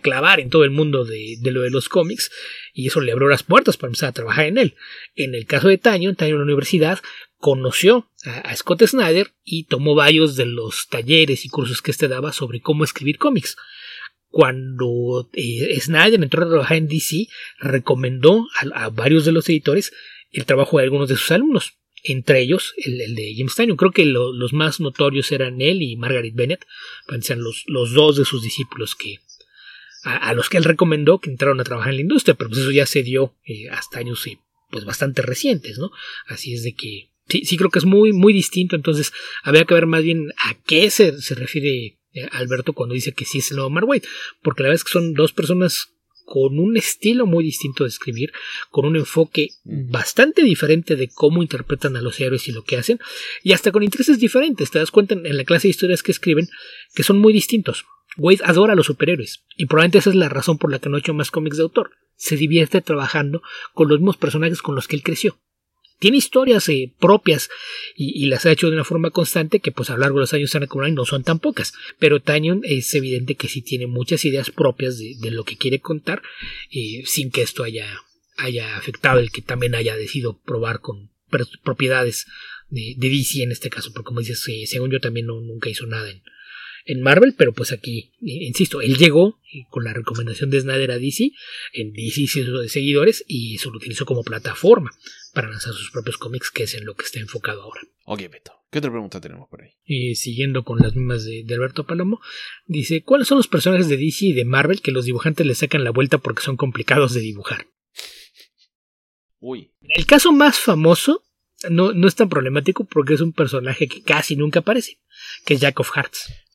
clavar en todo el mundo de, lo de los cómics y eso le abrió las puertas para empezar a trabajar en él. En el caso de Taño, Taño en la universidad conoció a, Scott Snyder y tomó varios de los talleres y cursos que este daba sobre cómo escribir cómics cuando eh, Snyder entró a trabajar en DC, recomendó a, varios de los editores el trabajo de algunos de sus alumnos, entre ellos el, de James Tynion. Creo que los más notorios eran él y Margaret Bennett, sean los, los dos de sus discípulos que a, los que él recomendó que entraron a trabajar en la industria, pero pues eso ya se dio eh, hasta años eh, pues bastante recientes, ¿no? Así es de que sí, sí creo que es muy, muy distinto, entonces habría que ver más bien a qué se, se refiere eh, Alberto cuando dice que sí es el nuevo Mark porque la verdad es que son dos personas con un estilo muy distinto de escribir, con un enfoque bastante diferente de cómo interpretan a los héroes y lo que hacen, y hasta con intereses diferentes. Te das cuenta en la clase de historias que escriben que son muy distintos. Wade adora a los superhéroes, y probablemente esa es la razón por la que no ha hecho más cómics de autor. Se divierte trabajando con los mismos personajes con los que él creció tiene historias eh, propias y, las ha hecho de una forma constante que pues a lo largo de los años han no son tan pocas. Pero Tanyon es evidente que sí tiene muchas ideas propias de, lo que quiere contar eh, sin que esto haya, haya afectado el que también haya decidido probar con propiedades de, DC en este caso. Porque como dices eh, según yo también nunca hizo nada en, en Marvel, pero pues aquí, insisto, él llegó con la recomendación de Snyder a DC, en DC hizo de seguidores y se lo utilizó como plataforma para lanzar sus propios cómics, que es en lo que está enfocado ahora. Ok, Beto. ¿Qué otra pregunta tenemos por ahí? Y siguiendo con las mismas de, Alberto Palomo, dice, ¿cuáles son los personajes de DC y de Marvel que los dibujantes le sacan la vuelta porque son complicados de dibujar? Uy. El caso más famoso no, no es tan problemático porque es un personaje que casi nunca aparece, que es Jack of Hearts.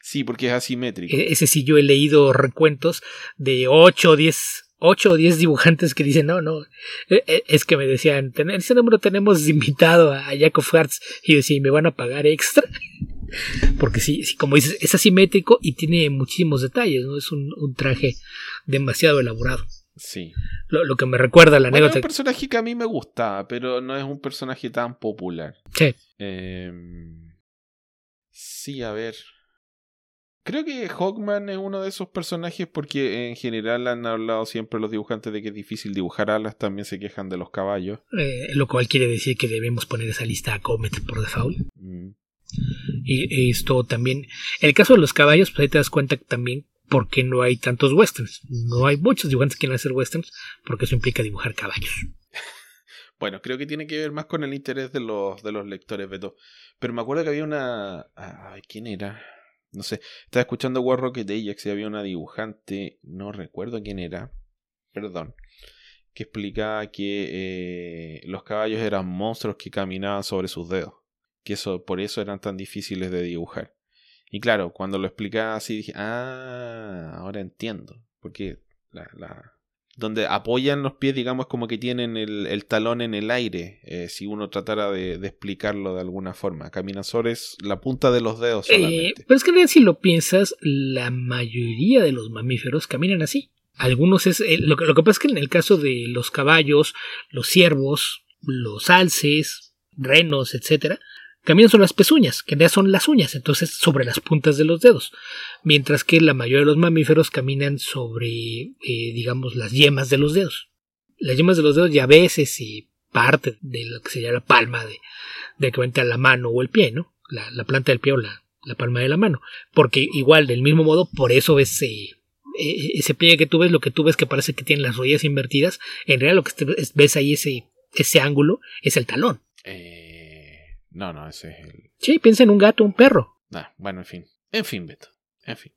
Sí, porque es asimétrico. E-, ese sí yo he leído recuentos de 8 o 10 8 o 10 dibujantes que dicen, no, no, e, e, es que me decían, en ese número tenemos invitado a Jacob Hartz y yo decía, ¿me van a pagar extra? Porque sí, sí, como dices, es asimétrico y tiene muchísimos detalles, ¿no? Es un, traje demasiado elaborado. Sí. Lo, que me recuerda la anécdota. Es un personaje que a mí me gusta, pero no es un personaje tan popular. Sí. Em, sí, a ver. Creo que Hawkman es uno de esos personajes porque en general han hablado siempre los dibujantes de que es difícil dibujar alas, también se quejan de los caballos. Eh, lo cual quiere decir que debemos poner esa lista a Comet por default. Mm. Y esto también, en el caso de los caballos, pues ahí te das cuenta también por qué no hay tantos westerns. No hay muchos dibujantes que quieren hacer westerns porque eso implica dibujar caballos. Bueno, creo que tiene que ver más con el interés de los, de los lectores, Beto. Pero me acuerdo que había una... Ay, ¿quién era? No sé, estaba escuchando War Rocket Ajax y había una dibujante, no recuerdo quién era, perdón, que explicaba que eh, los caballos eran monstruos que caminaban sobre sus dedos, que eso, por eso eran tan difíciles de dibujar. Y claro, cuando lo explicaba así dije, ah, ahora entiendo, porque la, la, donde apoyan los pies, digamos, como que tienen el, talón en el aire, eh, si uno tratara de, explicarlo de alguna forma. Caminazores, la punta de los dedos. Eh, pero es que si lo piensas, la mayoría de los mamíferos caminan así. Algunos es. Eh, lo, lo, que pasa es que en el caso de los caballos, los ciervos, los alces, renos, etcétera, caminan sobre las pezuñas, que ya son las uñas, entonces sobre las puntas de los dedos, mientras que la mayoría de los mamíferos caminan sobre, eh, digamos, las yemas de los dedos. Las yemas de los dedos ya a veces y parte de lo que sería la palma de, de a la mano o el pie, ¿no? La, planta del pie o la, palma de la mano. Porque igual, del mismo modo, por eso ves eh, eh, ese pliegue que tú ves, lo que tú ves que parece que tienen las rodillas invertidas, en realidad lo que ves ahí, ese, ese ángulo, es el talón. Eh no, no, ese es el. Sí, piensa en un gato, un perro. Ah, bueno, en fin. En fin, Beto. En fin.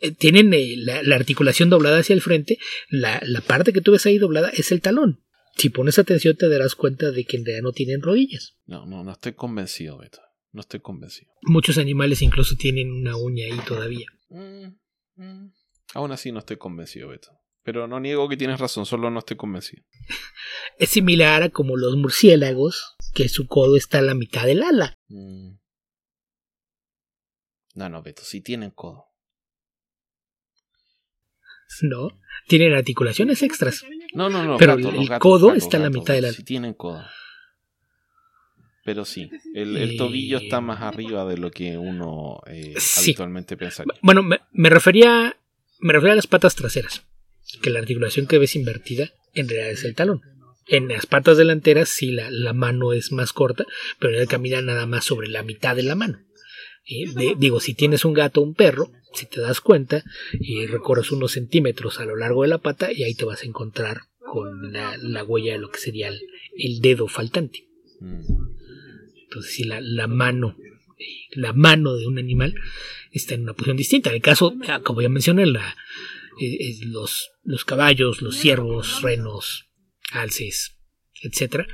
Eh, tienen eh, la, articulación doblada hacia el frente. La, parte que tú ves ahí doblada es el talón. Si pones atención, te darás cuenta de que en realidad no tienen rodillas. No, no, no estoy convencido, Beto. No estoy convencido. Muchos animales incluso tienen una uña ahí todavía. Mm, mm. Aún así no estoy convencido, Beto. Pero no niego que tienes razón, solo no estoy convencido. Es similar a como los murciélagos que su codo está a la mitad del ala. Mm. No, no, Beto, sí tienen codo. No, tienen articulaciones extras. No, no, no. Pero el gatos, codo está a la mitad de la- Sí tienen codo. Pero sí, el, el Eh, tobillo está más arriba de lo que uno eh, Sí. habitualmente pensaría. Bueno, me, me refería me refería a las patas traseras, que la articulación que ves invertida en realidad es el talón. En las patas delanteras sí la, la mano es más corta, pero él camina nada más sobre la mitad de la mano. Digo, si tienes un gato o un perro, si te das cuenta, y recorres unos centímetros a lo largo de la pata y ahí te vas a encontrar con la, la huella de lo que sería el, dedo faltante. Entonces, si la, la mano, la mano de un animal está en una posición distinta. En el caso, ah, como ya mencioné, la, eh, eh, los, los caballos, los ciervos, renos, alces, etcétera,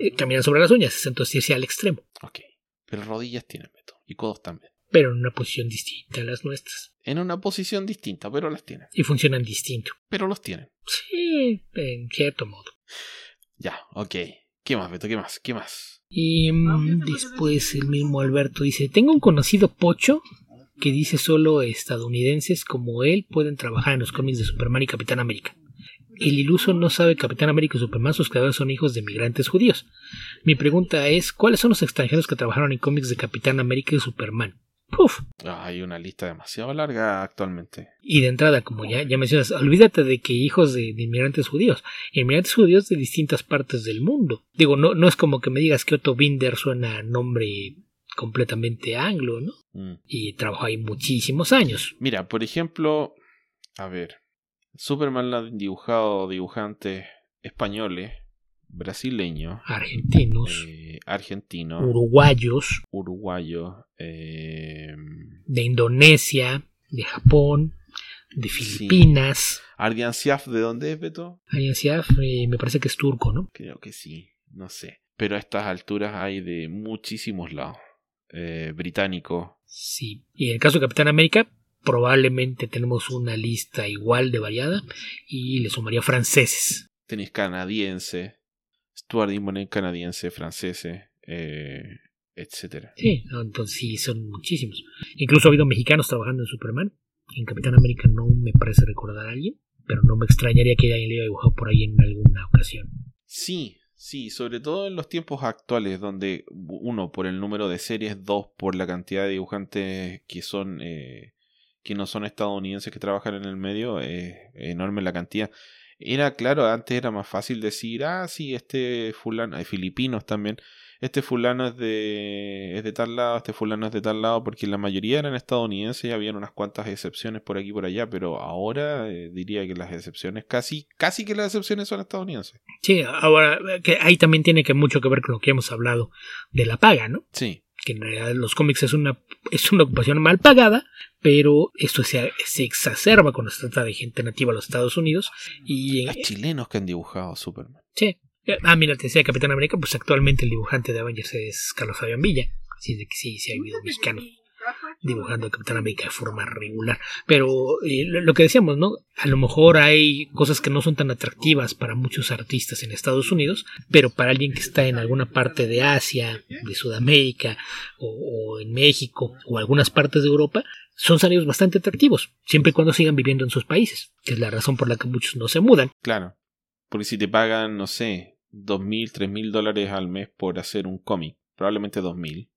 eh, caminan sobre las uñas, es entonces irse al extremo, Ok. Pero rodillas tienen, Beto. Y codos también. pero en una posición distinta a las nuestras. En una posición distinta, pero las tienen. Y funcionan distinto. Pero los tienen. Sí, en cierto modo. Ya, ok. ¿Qué más, Beto? ¿Qué más? ¿Qué más? Y mm, después el mismo Alberto dice, tengo un conocido pocho que dice solo estadounidenses como él pueden trabajar en los cómics de Superman y Capitán América. El iluso no sabe Capitán América y Superman sus creadores son hijos de migrantes judíos. Mi pregunta es, ¿cuáles son los extranjeros que trabajaron en cómics de Capitán América y Superman? Puf. Hay una lista demasiado larga actualmente. Y de entrada, como ya, ya mencionas, olvídate de que hijos de, de inmigrantes judíos, inmigrantes judíos de distintas partes del mundo. Digo, no, no es como que me digas que Otto Binder suena a nombre completamente anglo, ¿no? Mm. Y trabajó ahí muchísimos años. Mira, por ejemplo, a ver, Superman la han dibujado dibujantes españoles, brasileños, Argentinos, eh, argentinos, uruguayos, uruguayos, eh, de Indonesia, de Japón, de Filipinas. Ardian Siaf, ¿de dónde es, Beto? Arian Siaf, eh, me parece que es turco, ¿no? Creo que sí, no sé. Pero a estas alturas hay de muchísimos lados. Eh, británico, Sí. Y en el caso de Capitán América, probablemente tenemos una lista igual de variada y le sumaría franceses. tenéis canadiense, Stuart Immonen canadiense, franceses, eh, etcétera. Sí, entonces sí, son muchísimos. Incluso ha habido mexicanos trabajando en Superman. En Capitán América no me parece recordar a alguien, pero no me extrañaría que alguien le haya dibujado por ahí en alguna ocasión. Sí, sí, sobre todo en los tiempos actuales, donde uno por el número de series, dos por la cantidad de dibujantes que son eh, que no son estadounidenses que trabajan en el medio, es enorme la cantidad. Era claro, antes era más fácil decir, ah, sí, este fulano, hay filipinos también, este fulano es de, es de tal lado, este fulano es de tal lado, porque la mayoría eran estadounidenses y habían unas cuantas excepciones por aquí y por allá, pero ahora eh, diría que las excepciones, casi, casi que las excepciones son estadounidenses. Sí, ahora que ahí también tiene que mucho que ver con lo que hemos hablado de la paga, ¿no? Sí, Que en realidad los cómics es una, es una ocupación mal pagada, pero esto se, se exacerba cuando se trata de gente nativa a los Estados Unidos. Y Hay chilenos que han dibujado Superman. Sí. Ah, mira, te decía Capitán América, pues actualmente el dibujante de Avengers es Carlos Fabián Villa. Así de que sí, sí ha habido mexicanos dibujando a Capitán América de forma regular. Pero eh, lo lo que decíamos, ¿no? A lo mejor hay cosas que no son tan atractivas para muchos artistas en Estados Unidos, pero para alguien que está en alguna parte de Asia, de Sudamérica, o, o en México, o algunas partes de Europa, son salarios bastante atractivos, siempre y cuando sigan viviendo en sus países, que es la razón por la que muchos no se mudan. Claro. Porque si te pagan, no sé, dos mil, tres mil dólares al mes por hacer un cómic, probablemente dos mil.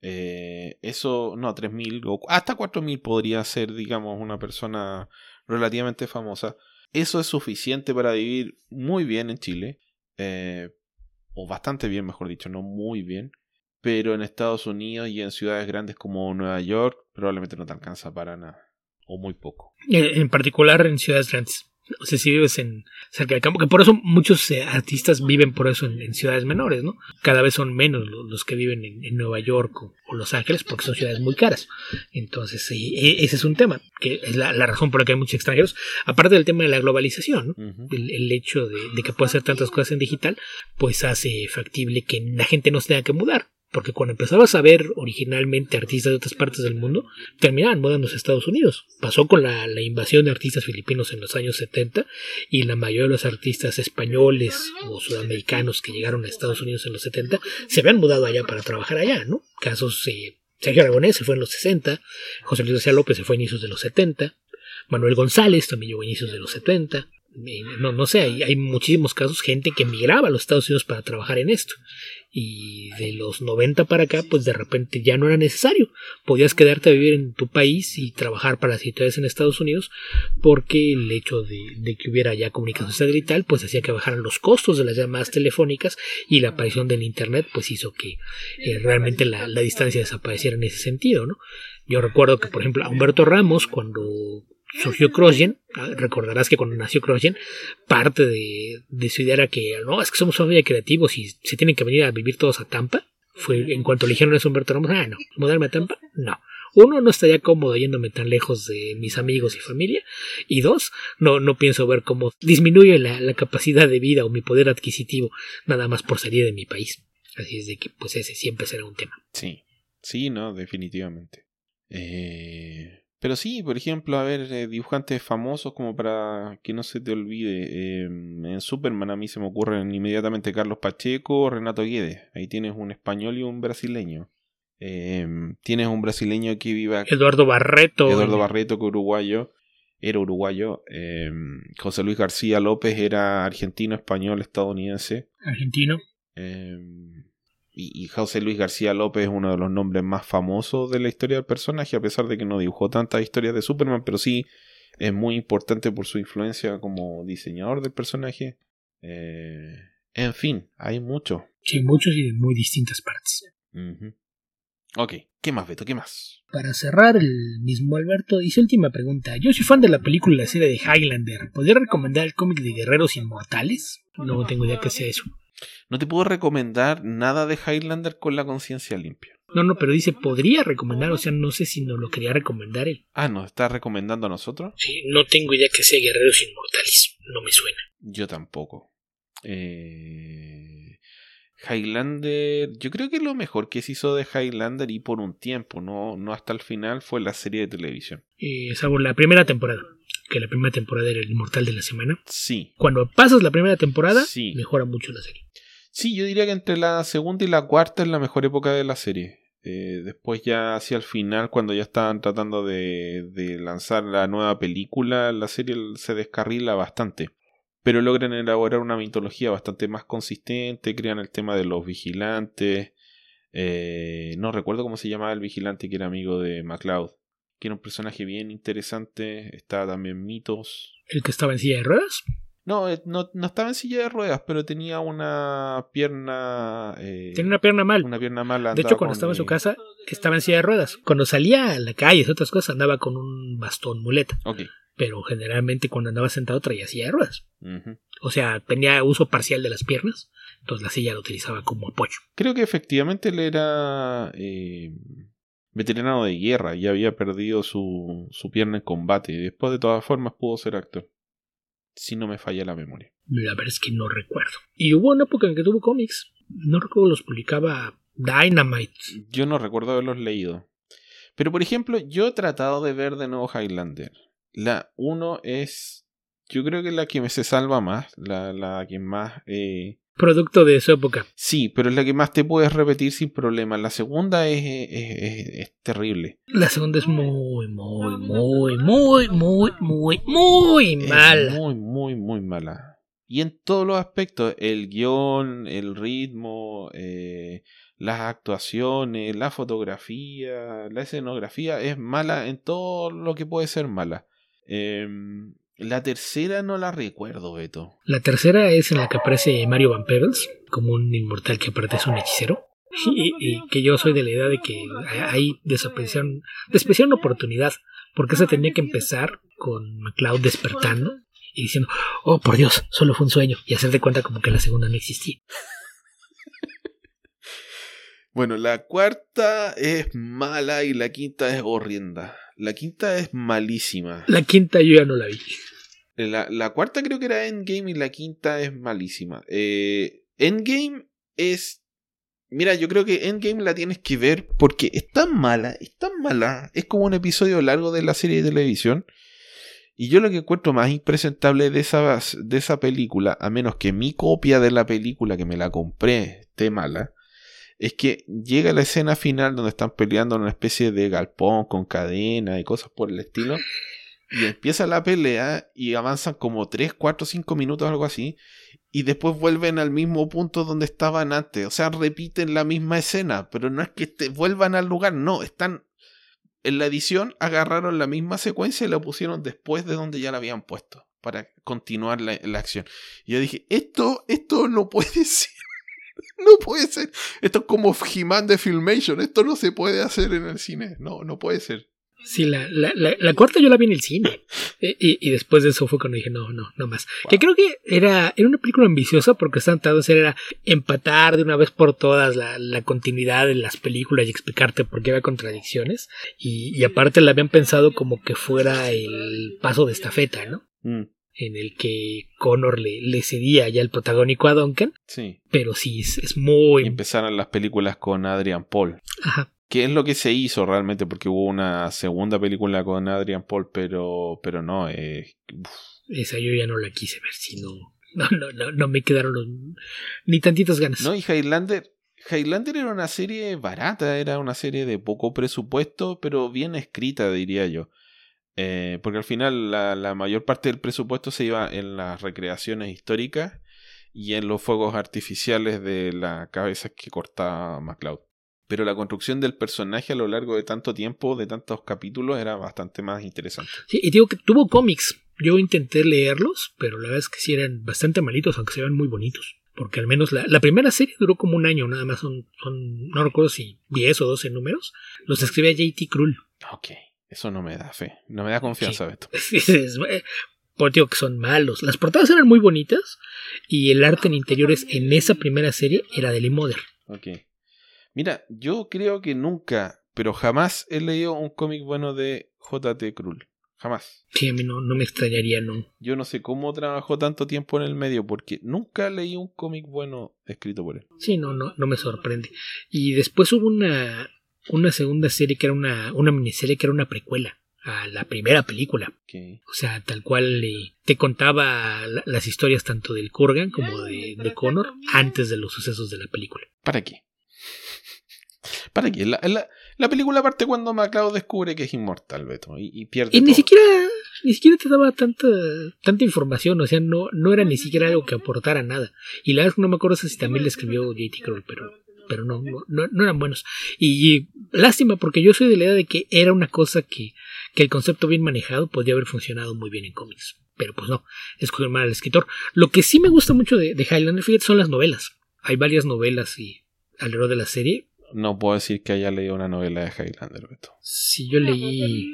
Eh, eso, no, tres mil o hasta cuatro mil podría ser, digamos, una persona relativamente famosa. Eso es suficiente para vivir muy bien en Chile. eh, o bastante bien, mejor dicho, no muy bien. Pero en Estados Unidos y en ciudades grandes como Nueva York, probablemente no te alcanza para nada. O muy poco. En en particular en ciudades grandes. O sea, si vives en cerca del campo, que por eso muchos eh, artistas viven por eso en, en ciudades menores, ¿no? Cada vez son menos lo- los, que viven en, en Nueva York o, o Los Ángeles porque son ciudades muy caras. Entonces, sí, e- ese es un tema, que es la, la razón por la que hay muchos extranjeros, aparte del tema de la globalización. El, el hecho de, de que pueda hacer tantas cosas en digital, pues hace factible que la gente no se tenga que mudar. Porque cuando empezabas a ver originalmente artistas de otras partes del mundo, terminaban mudándose a Estados Unidos. Pasó con la, invasión de artistas filipinos en los años 70 y la mayoría de los artistas españoles o sudamericanos que llegaron a Estados Unidos en los 70 se habían mudado allá para trabajar allá, ¿no? Casos, eh, Sergio Aragonés se fue en los 60, José Luis García López se fue a inicios de los 70, Manuel González también llegó a inicios de los 70, no, no sé, hay, hay, muchísimos casos, gente que migraba a los Estados Unidos para trabajar en esto. Y de los 90 para acá, pues de repente ya no era necesario. Podías quedarte a vivir en tu país y trabajar para las ciudades en Estados Unidos, porque el hecho de, que hubiera ya comunicación satelital, pues hacía que bajaran los costos de las llamadas telefónicas y la aparición del Internet, pues hizo que eh, realmente la, la distancia desapareciera en ese sentido, ¿no? Yo recuerdo que, por ejemplo, a Humberto Ramos, cuando surgió CrossGen, ah, recordarás que cuando nació CrossGen, parte de, de, su idea era que no, es que somos familia creativos y se tienen que venir a vivir todos a Tampa. Fue en cuanto eso a Humberto Ramos, ah, no, mudarme a Tampa, no. Uno, no estaría cómodo yéndome tan lejos de mis amigos y familia. Y dos, no, no pienso ver cómo disminuye la, la capacidad de vida o mi poder adquisitivo nada más por salir de mi país. Así es de que, pues ese siempre será un tema. Sí, sí, no, definitivamente. Eh, pero sí, por ejemplo, a ver, eh, dibujantes famosos como para que no se te olvide. Em, en Superman a mí se me ocurren inmediatamente Carlos Pacheco, Renato Guedes. Ahí tienes un español y un brasileño. Em, tienes un brasileño que viva... Eduardo Barreto. Eduardo Barreto, que uruguayo. Era uruguayo. Em, José Luis García López era argentino, español, estadounidense. Argentino. Y, José Luis García López es uno de los nombres más famosos de la historia del personaje, a pesar de que no dibujó tantas historias de Superman, pero sí es muy importante por su influencia como diseñador del personaje. Eh, en fin, hay muchos. Sí, muchos y de muy distintas partes. Ok, ¿qué más, Beto? ¿Qué más? Para cerrar, el mismo Alberto dice última pregunta. Yo soy fan de la película y la serie de Highlander. ¿Podría recomendar el cómic de Guerreros Inmortales? No tengo idea que sea eso. No te puedo recomendar nada de Highlander con la conciencia limpia. No, no, pero dice podría recomendar, o sea, no sé si nos lo quería recomendar él. Ah, ¿nos está recomendando a nosotros? Sí, no tengo idea que sea Guerreros Inmortales, no me suena. Yo tampoco. Eh... Highlander, yo creo que lo mejor que se hizo de Highlander y por un tiempo, no, no hasta el final, fue la serie de televisión. Eh, salvo la primera temporada que la primera temporada era el inmortal de la semana. Sí. Cuando pasas la primera temporada, mejora mucho la serie. Sí, yo diría que entre la segunda y la cuarta es la mejor época de la serie. Eh, después ya hacia el final, cuando ya estaban tratando de, de lanzar la nueva película, la serie se descarrila bastante. Pero logran elaborar una mitología bastante más consistente, crean el tema de los vigilantes. Eh, no recuerdo cómo se llamaba el vigilante que era amigo de MacLeod que era un personaje bien interesante. Estaba también Mitos. ¿El que estaba en silla de ruedas? No, eh, no, estaba en silla de ruedas, pero tenía una pierna. Eh, tenía una pierna mal. Una pierna mala. De hecho, cuando estaba en su casa, estaba en silla de ruedas. Cuando salía a la calle y otras cosas, andaba con un bastón muleta. Ok. Pero generalmente cuando andaba sentado traía silla de ruedas. O sea, tenía uso parcial de las piernas. Entonces la silla la utilizaba como apoyo. Creo que efectivamente él era. Eh, veterano de guerra y había perdido su, su pierna en combate y después de todas formas pudo ser actor. Si no me falla la memoria. La verdad es que no recuerdo. Y hubo una época en que tuvo cómics. No recuerdo, los publicaba Dynamite. Yo no recuerdo haberlos leído. Pero por ejemplo, yo he tratado de ver de nuevo Highlander. La 1 es. Yo creo que la que me se salva más. La, la que más eh, producto de su época. Sí, pero es la que más te puedes repetir sin problema. La segunda es, es, terrible. La segunda es muy, muy, muy, muy, muy, muy, muy mala. muy, muy, muy mala. Y en todos los aspectos, el guion, el ritmo, eh, las actuaciones, la fotografía, la escenografía, es mala en todo lo que puede ser mala. Eh, la tercera no la recuerdo, Beto. La tercera es en la que aparece Mario Van Peebles, como un inmortal que aparte es un hechicero. Y, que yo soy de la idea de que ahí desaparecieron, una oportunidad, porque esa tenía que empezar con MacLeod despertando y diciendo, oh por Dios, solo fue un sueño, y hacer de cuenta como que la segunda no existía. bueno, la cuarta es mala y la quinta es horrenda. La quinta es malísima. La quinta yo ya no la vi. La, cuarta creo que era Endgame y la quinta es malísima. Eh, Endgame es... Mira, yo creo que Endgame la tienes que ver porque es tan mala, es tan mala. Es como un episodio largo de la serie de televisión. Y yo lo que encuentro más impresentable de esa, de esa película, a menos que mi copia de la película que me la compré esté mala, es que llega la escena final donde están peleando en una especie de galpón con cadena y cosas por el estilo. Y empieza la pelea y avanzan como 3, 4, 5 minutos, algo así. Y después vuelven al mismo punto donde estaban antes. O sea, repiten la misma escena. Pero no es que te vuelvan al lugar, no. Están. En la edición agarraron la misma secuencia y la pusieron después de donde ya la habían puesto. Para continuar la, la acción. Y yo dije, esto, esto no puede ser. No puede ser. Esto es como He-Man de Filmation. Esto no se puede hacer en el cine. No, no puede ser. Sí, la, la, la, la cuarta yo la vi en el cine. E, y, y, después de eso fue cuando dije, no, no, no más. Wow. Que creo que era, era una película ambiciosa porque estaban tratando de hacer era empatar de una vez por todas la, la continuidad de las películas y explicarte por qué había contradicciones. Y, y aparte la habían pensado como que fuera el paso de estafeta, ¿no? Mm. En el que Connor le, le, cedía ya el protagónico a Duncan. Sí. Pero sí, es, es muy... Y empezaron las películas con Adrian Paul. Ajá. ¿Qué es lo que se hizo realmente? Porque hubo una segunda película con Adrian Paul, pero, pero no. Eh, Esa yo ya no la quise ver, si no, no, no, no, no me quedaron los, ni tantitas ganas. No, y Highlander, Highlander era una serie barata, era una serie de poco presupuesto, pero bien escrita, diría yo. Eh, porque al final la, la, mayor parte del presupuesto se iba en las recreaciones históricas y en los fuegos artificiales de la cabeza que cortaba MacLeod. Pero la construcción del personaje a lo largo de tanto tiempo, de tantos capítulos, era bastante más interesante. Sí, y digo que tuvo cómics. Yo intenté leerlos, pero la verdad es que sí eran bastante malitos, aunque se muy bonitos. Porque al menos la, la, primera serie duró como un año, nada más son, son, no recuerdo si 10 o 12 números. Los escribía JT Krull. Ok. Eso no me da fe, no me da confianza, Beto. Por digo que son malos. Las portadas eran muy bonitas y el arte en interiores en esa primera serie era de Lee Mother. Ok. Mira, yo creo que nunca, pero jamás he leído un cómic bueno de J.T. Krull. Jamás. Sí, a mí no, no me extrañaría, no. Yo no sé cómo trabajó tanto tiempo en el medio, porque nunca leí un cómic bueno escrito por él. Sí, no, no, no me sorprende. Y después hubo una, una segunda serie que era una, una miniserie que era una precuela a la primera película. Okay. O sea, tal cual eh, te contaba la, las historias tanto del Kurgan como de, de, Connor antes de los sucesos de la película. ¿Para qué? ¿Para qué? La, la, la película parte cuando MacLeod descubre que es inmortal, Beto, y, y pierde. Y todo. ni siquiera, ni siquiera te daba tanta, tanta información, o sea, no, no era ni siquiera algo que aportara nada. Y la verdad es que no me acuerdo si también le escribió J.T. Kroll, pero pero no, no, no, eran buenos. Y, y, lástima, porque yo soy de la idea de que era una cosa que, que el concepto bien manejado podría haber funcionado muy bien en cómics. Pero pues no, escogió mal al escritor. Lo que sí me gusta mucho de, de Highlander, fíjate, son las novelas. Hay varias novelas y alrededor de la serie. No puedo decir que haya leído una novela de Highlander, Beto. Sí, yo leí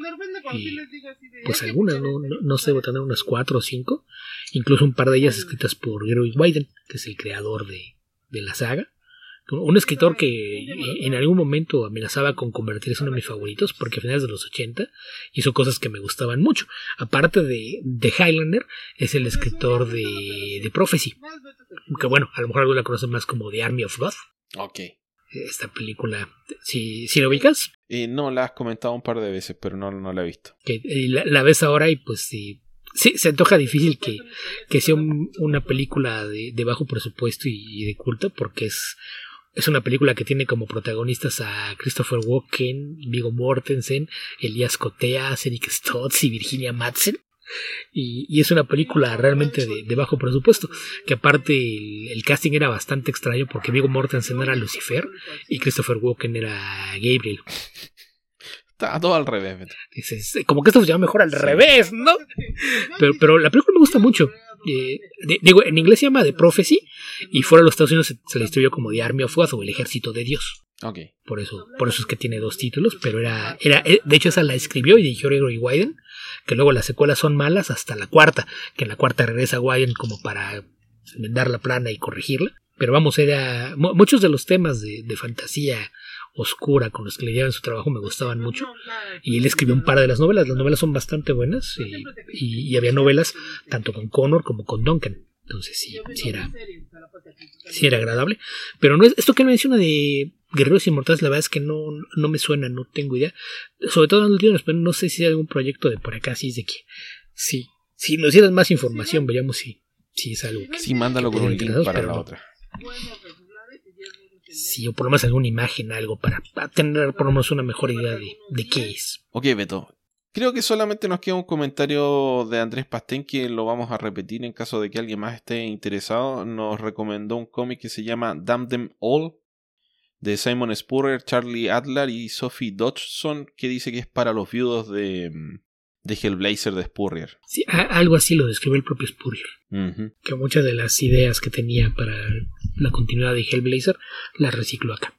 pues algunas, no, no, no sé, tener unas cuatro o cinco. Incluso un par de ellas escritas por Gary Wyden, que es el creador de, de la saga un escritor que en algún momento amenazaba con convertirse en uno de mis favoritos, porque a finales de los 80 hizo cosas que me gustaban mucho. Aparte de, de Highlander, es el escritor de, de Prophecy, que bueno, a lo mejor algunos la conocen más como The Army of God. Ok. Esta película, si, si la ubicas. Eh, no, la has comentado un par de veces, pero no, no la he visto. Que la, la ves ahora y pues sí, sí, se antoja difícil que, que sea un, una película de, de, bajo presupuesto y, y de culto, porque es es una película que tiene como protagonistas a Christopher Walken, Viggo Mortensen, Elias Cotea, Eric Stotts y Virginia Madsen. Y, y, es una película realmente de, de bajo presupuesto, que aparte el, el, casting era bastante extraño porque Viggo Mortensen era Lucifer y Christopher Walken era Gabriel. Está todo al revés. Como que esto se llama mejor al sí. revés, ¿no? Pero, pero la película me gusta mucho. Eh, de, digo, en inglés se llama The Prophecy y fuera de los Estados Unidos se, se le distribuyó como The Army of God o el Ejército de Dios. Okay. Por eso, por eso es que tiene dos títulos, pero era, era, eh, de hecho esa la escribió y dirigió Gregory Wyden, que luego las secuelas son malas hasta la cuarta, que en la cuarta regresa Wyden como para enmendar la plana y corregirla. Pero vamos, era, muchos de los temas de, de fantasía oscura con los que le llevan su trabajo me gustaban mucho. Y él escribió un par de las novelas. Las novelas son bastante buenas y, y, y había novelas tanto con Connor como con Duncan. Entonces sí, sí era sí era agradable. Pero no es esto que él menciona de Guerreros Inmortales la verdad es que no, no me suena no tengo idea. Sobre todo en los últimos pero no sé si hay algún proyecto de por acá si es de que sí si nos dieran más información veríamos si, si es algo que, sí mándalo con un link para la no. otra sí, o por lo menos alguna imagen, algo, para, tener por lo menos una mejor idea de, de qué es. Ok, Beto. Creo que solamente nos queda un comentario de Andrés Pastén que lo vamos a repetir en caso de que alguien más esté interesado. Nos recomendó un cómic que se llama Damn Them All de Simon Spurrier, Charlie Adler y Sophie Dodgson que dice que es para los viudos de, de Hellblazer de Spurrier. Sí, algo así lo describe el propio Spurrier. Que muchas de las ideas que tenía para la continuidad de Hellblazer las recicló acá.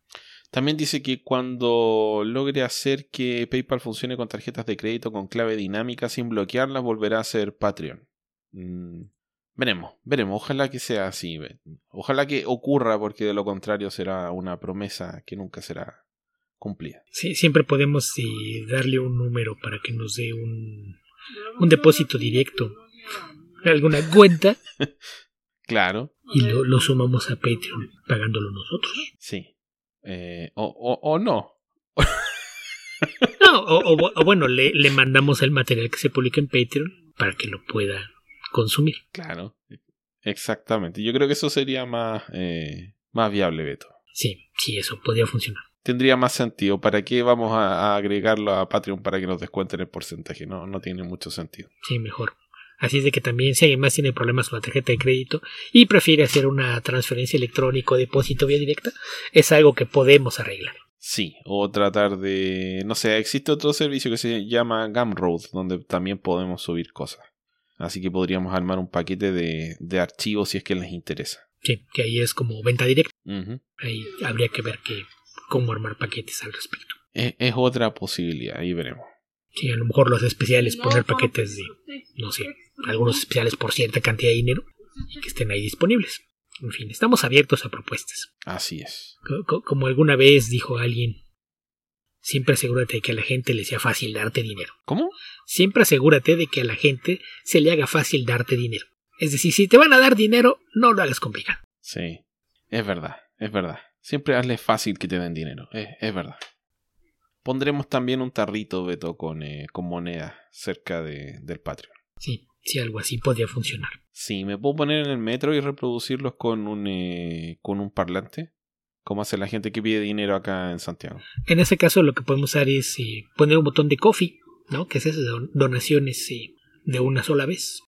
También dice que cuando logre hacer que PayPal funcione con tarjetas de crédito con clave dinámica sin bloquearlas, volverá a ser Patreon. Mm, veremos, veremos. Ojalá que sea así. Ojalá que ocurra, porque de lo contrario será una promesa que nunca será cumplida. Sí, siempre podemos darle un número para que nos dé un, un depósito directo. Alguna cuenta. claro. Y lo, lo sumamos a Patreon, pagándolo nosotros. Sí. Eh, o, o, o, no. no o, bueno, le, le, mandamos el material que se publica en Patreon para que lo pueda consumir. Claro, exactamente. Yo creo que eso sería más, eh, más viable, Beto. Sí, sí, eso podría funcionar. Tendría más sentido. ¿Para qué vamos a, a agregarlo a Patreon para que nos descuenten el porcentaje? No, no tiene mucho sentido. Sí, mejor. Así es de que también si alguien más tiene problemas con la tarjeta de crédito y prefiere hacer una transferencia electrónica o depósito vía directa, es algo que podemos arreglar. Sí, o tratar de... No sé, existe otro servicio que se llama Gumroad, donde también podemos subir cosas. Así que podríamos armar un paquete de, de archivos si es que les interesa. Sí, que ahí es como venta directa. Ahí habría que ver que, cómo armar paquetes al respecto. Es, es otra posibilidad, ahí veremos. Sí, a lo mejor los especiales, poner paquetes de, no sé, algunos especiales por cierta cantidad de dinero que estén ahí disponibles. En fin, estamos abiertos a propuestas. Así es. Como alguna vez dijo alguien, siempre asegúrate de que a la gente le sea fácil darte dinero. ¿Cómo? Siempre asegúrate de que a la gente se le haga fácil darte dinero. Es decir, si te van a dar dinero, no lo hagas complicado. Sí, es verdad, es verdad. Siempre hazle fácil que te den dinero, es, verdad. Pondremos también un tarrito, Beto, con, eh, con moneda cerca de, del Patreon. Sí, si algo así podría funcionar. Sí, me puedo poner en el metro y reproducirlos con un, eh, con un parlante, como hace la gente que pide dinero acá en Santiago. En ese caso lo que podemos hacer es eh, poner un botón de coffee, ¿no? Que es eso de donaciones eh, de una sola vez.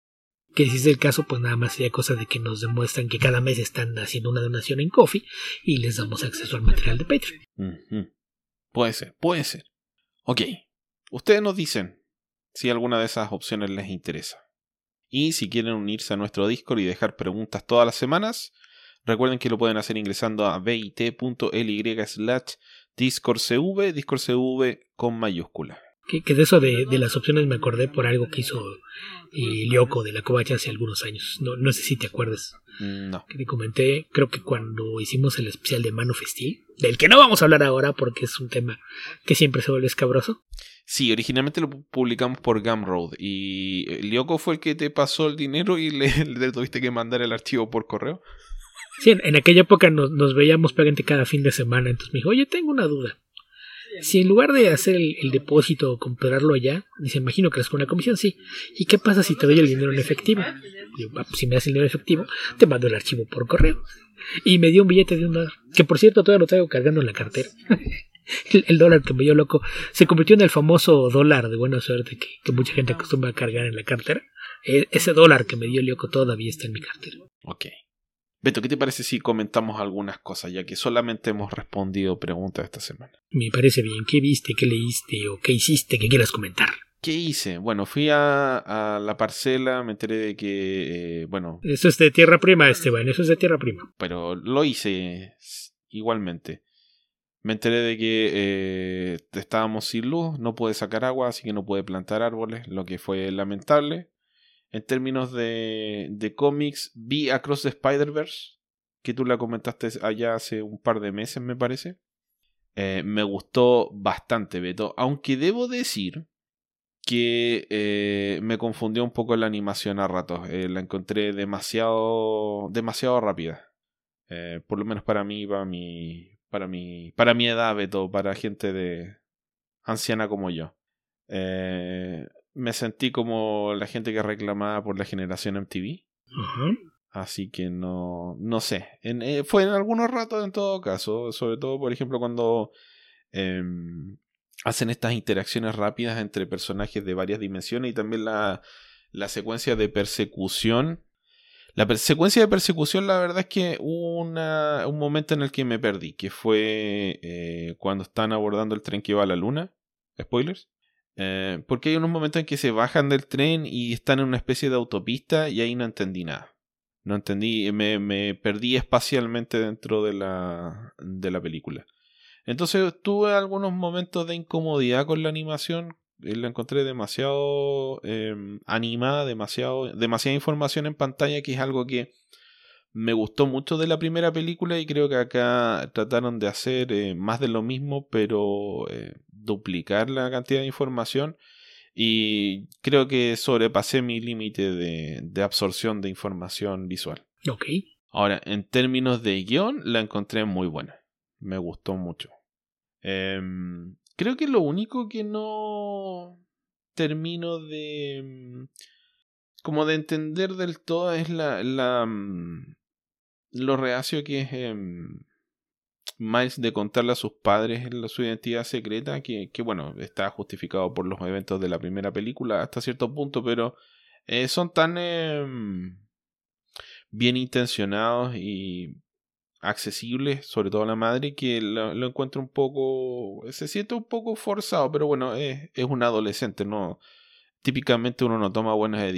Que si es el caso, pues nada más sería cosa de que nos demuestran que cada mes están haciendo una donación en coffee y les damos acceso al material de Patreon. Puede ser, puede ser. Ok, ustedes nos dicen si alguna de esas opciones les interesa. Y si quieren unirse a nuestro Discord y dejar preguntas todas las semanas, recuerden que lo pueden hacer ingresando a bit.ly slash discordcv, discordcv con mayúscula. Que, de eso de, las opciones me acordé por algo que hizo eh, Lyoko de la Covacha hace algunos años. No, no sé si te acuerdas. Mm, no. Que te comenté, creo que cuando hicimos el especial de Mano Festil, del que no vamos a hablar ahora porque es un tema que siempre se vuelve escabroso. Sí, originalmente lo publicamos por Gumroad y eh, Lyoko fue el que te pasó el dinero y le, tuviste que mandar el archivo por correo. Sí, en, aquella época nos, nos veíamos pegante cada fin de semana, entonces me dijo, oye, tengo una duda. Si en lugar de hacer el, depósito o comprarlo allá, dice, imagino que es con una comisión, sí. ¿Y qué pasa si te doy el dinero en efectivo? Ah, pues si me das el dinero en efectivo, te mando el archivo por correo. Y me dio un billete de un dólar, que por cierto todavía lo traigo cargando en la cartera. el, dólar que me dio loco se convirtió en el famoso dólar de buena suerte que, mucha gente acostumbra a cargar en la cartera. E, ese dólar que me dio loco todavía está en mi cartera. Ok. Beto, ¿qué te parece si comentamos algunas cosas, ya que solamente hemos respondido preguntas esta semana? Me parece bien. ¿Qué viste, qué leíste o qué hiciste que quieras comentar? ¿Qué hice? Bueno, fui a, la parcela, me enteré de que, eh, bueno... Eso es de tierra prima, Esteban, eso es de tierra prima. Pero lo hice igualmente. Me enteré de que eh, estábamos sin luz, no pude sacar agua, así que no pude plantar árboles, lo que fue lamentable. En términos de, de cómics, vi Across the Spider-Verse, que tú la comentaste allá hace un par de meses, me parece. Eh, me gustó bastante, Beto. Aunque debo decir que eh, me confundió un poco la animación a ratos. Eh, la encontré demasiado, demasiado rápida. por lo menos para mí, para mi, para mi, para mi edad, Beto, para gente de anciana como yo. Eh, me sentí como la gente que reclamaba por la generación MTV. Así que no, no sé. Eh, fue en algunos ratos en todo caso. Sobre todo, por ejemplo, cuando em, hacen estas interacciones rápidas entre personajes de varias dimensiones y también la, la secuencia de persecución. La secuencia de persecución, la verdad es que hubo una, un momento en el que me perdí, que fue eh, cuando están abordando el tren que va a la luna. Spoilers. Eh, porque hay unos momentos en que se bajan del tren y están en una especie de autopista y ahí no entendí nada. No entendí, me, me perdí espacialmente dentro de la, de la película. Entonces tuve algunos momentos de incomodidad con la animación. Eh, la encontré demasiado em, animada, demasiado, demasiada información en pantalla, que es algo que me gustó mucho de la primera película y creo que acá trataron de hacer eh, más de lo mismo, pero eh, duplicar la cantidad de información y creo que sobrepasé mi límite de, de, absorción de información visual. Ok. Ahora, en términos de guion, la encontré muy buena. Me gustó mucho. Em, creo que lo único que no termino de... como de entender del todo es la... la mm, lo reacio que es... Eh, Miles de contarle a sus padres su identidad secreta, que, bueno, está justificado por los eventos de la primera película hasta cierto punto, pero eh, son tan em, bien intencionados y accesibles, sobre todo a la madre, que lo, encuentro un poco, se siente un poco forzado, pero bueno, es, es un adolescente, no, típicamente uno no toma buenas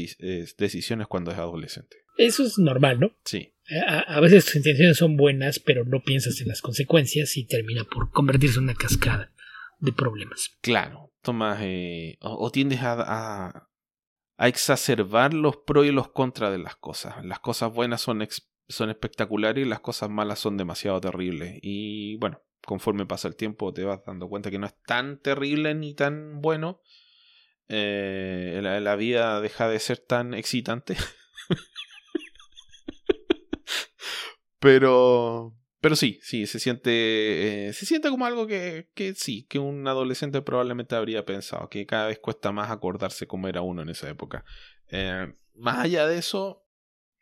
decisiones cuando es adolescente. Eso es normal, ¿no? Sí. A, veces tus intenciones son buenas, pero no piensas en las consecuencias y termina por convertirse en una cascada de problemas. Claro, tomas eh, o, tiendes a, a, a, exacerbar los pros y los contras de las cosas. Las cosas buenas son, son espectaculares y las cosas malas son demasiado terribles. Y bueno, conforme pasa el tiempo te vas dando cuenta que no es tan terrible ni tan bueno. Eh, la vida deja de ser tan excitante. Pero. Pero sí, sí, se siente. Eh, se siente como algo que, que sí, que un adolescente probablemente habría pensado. Que cada vez cuesta más acordarse cómo era uno en esa época. Eh, más allá de eso,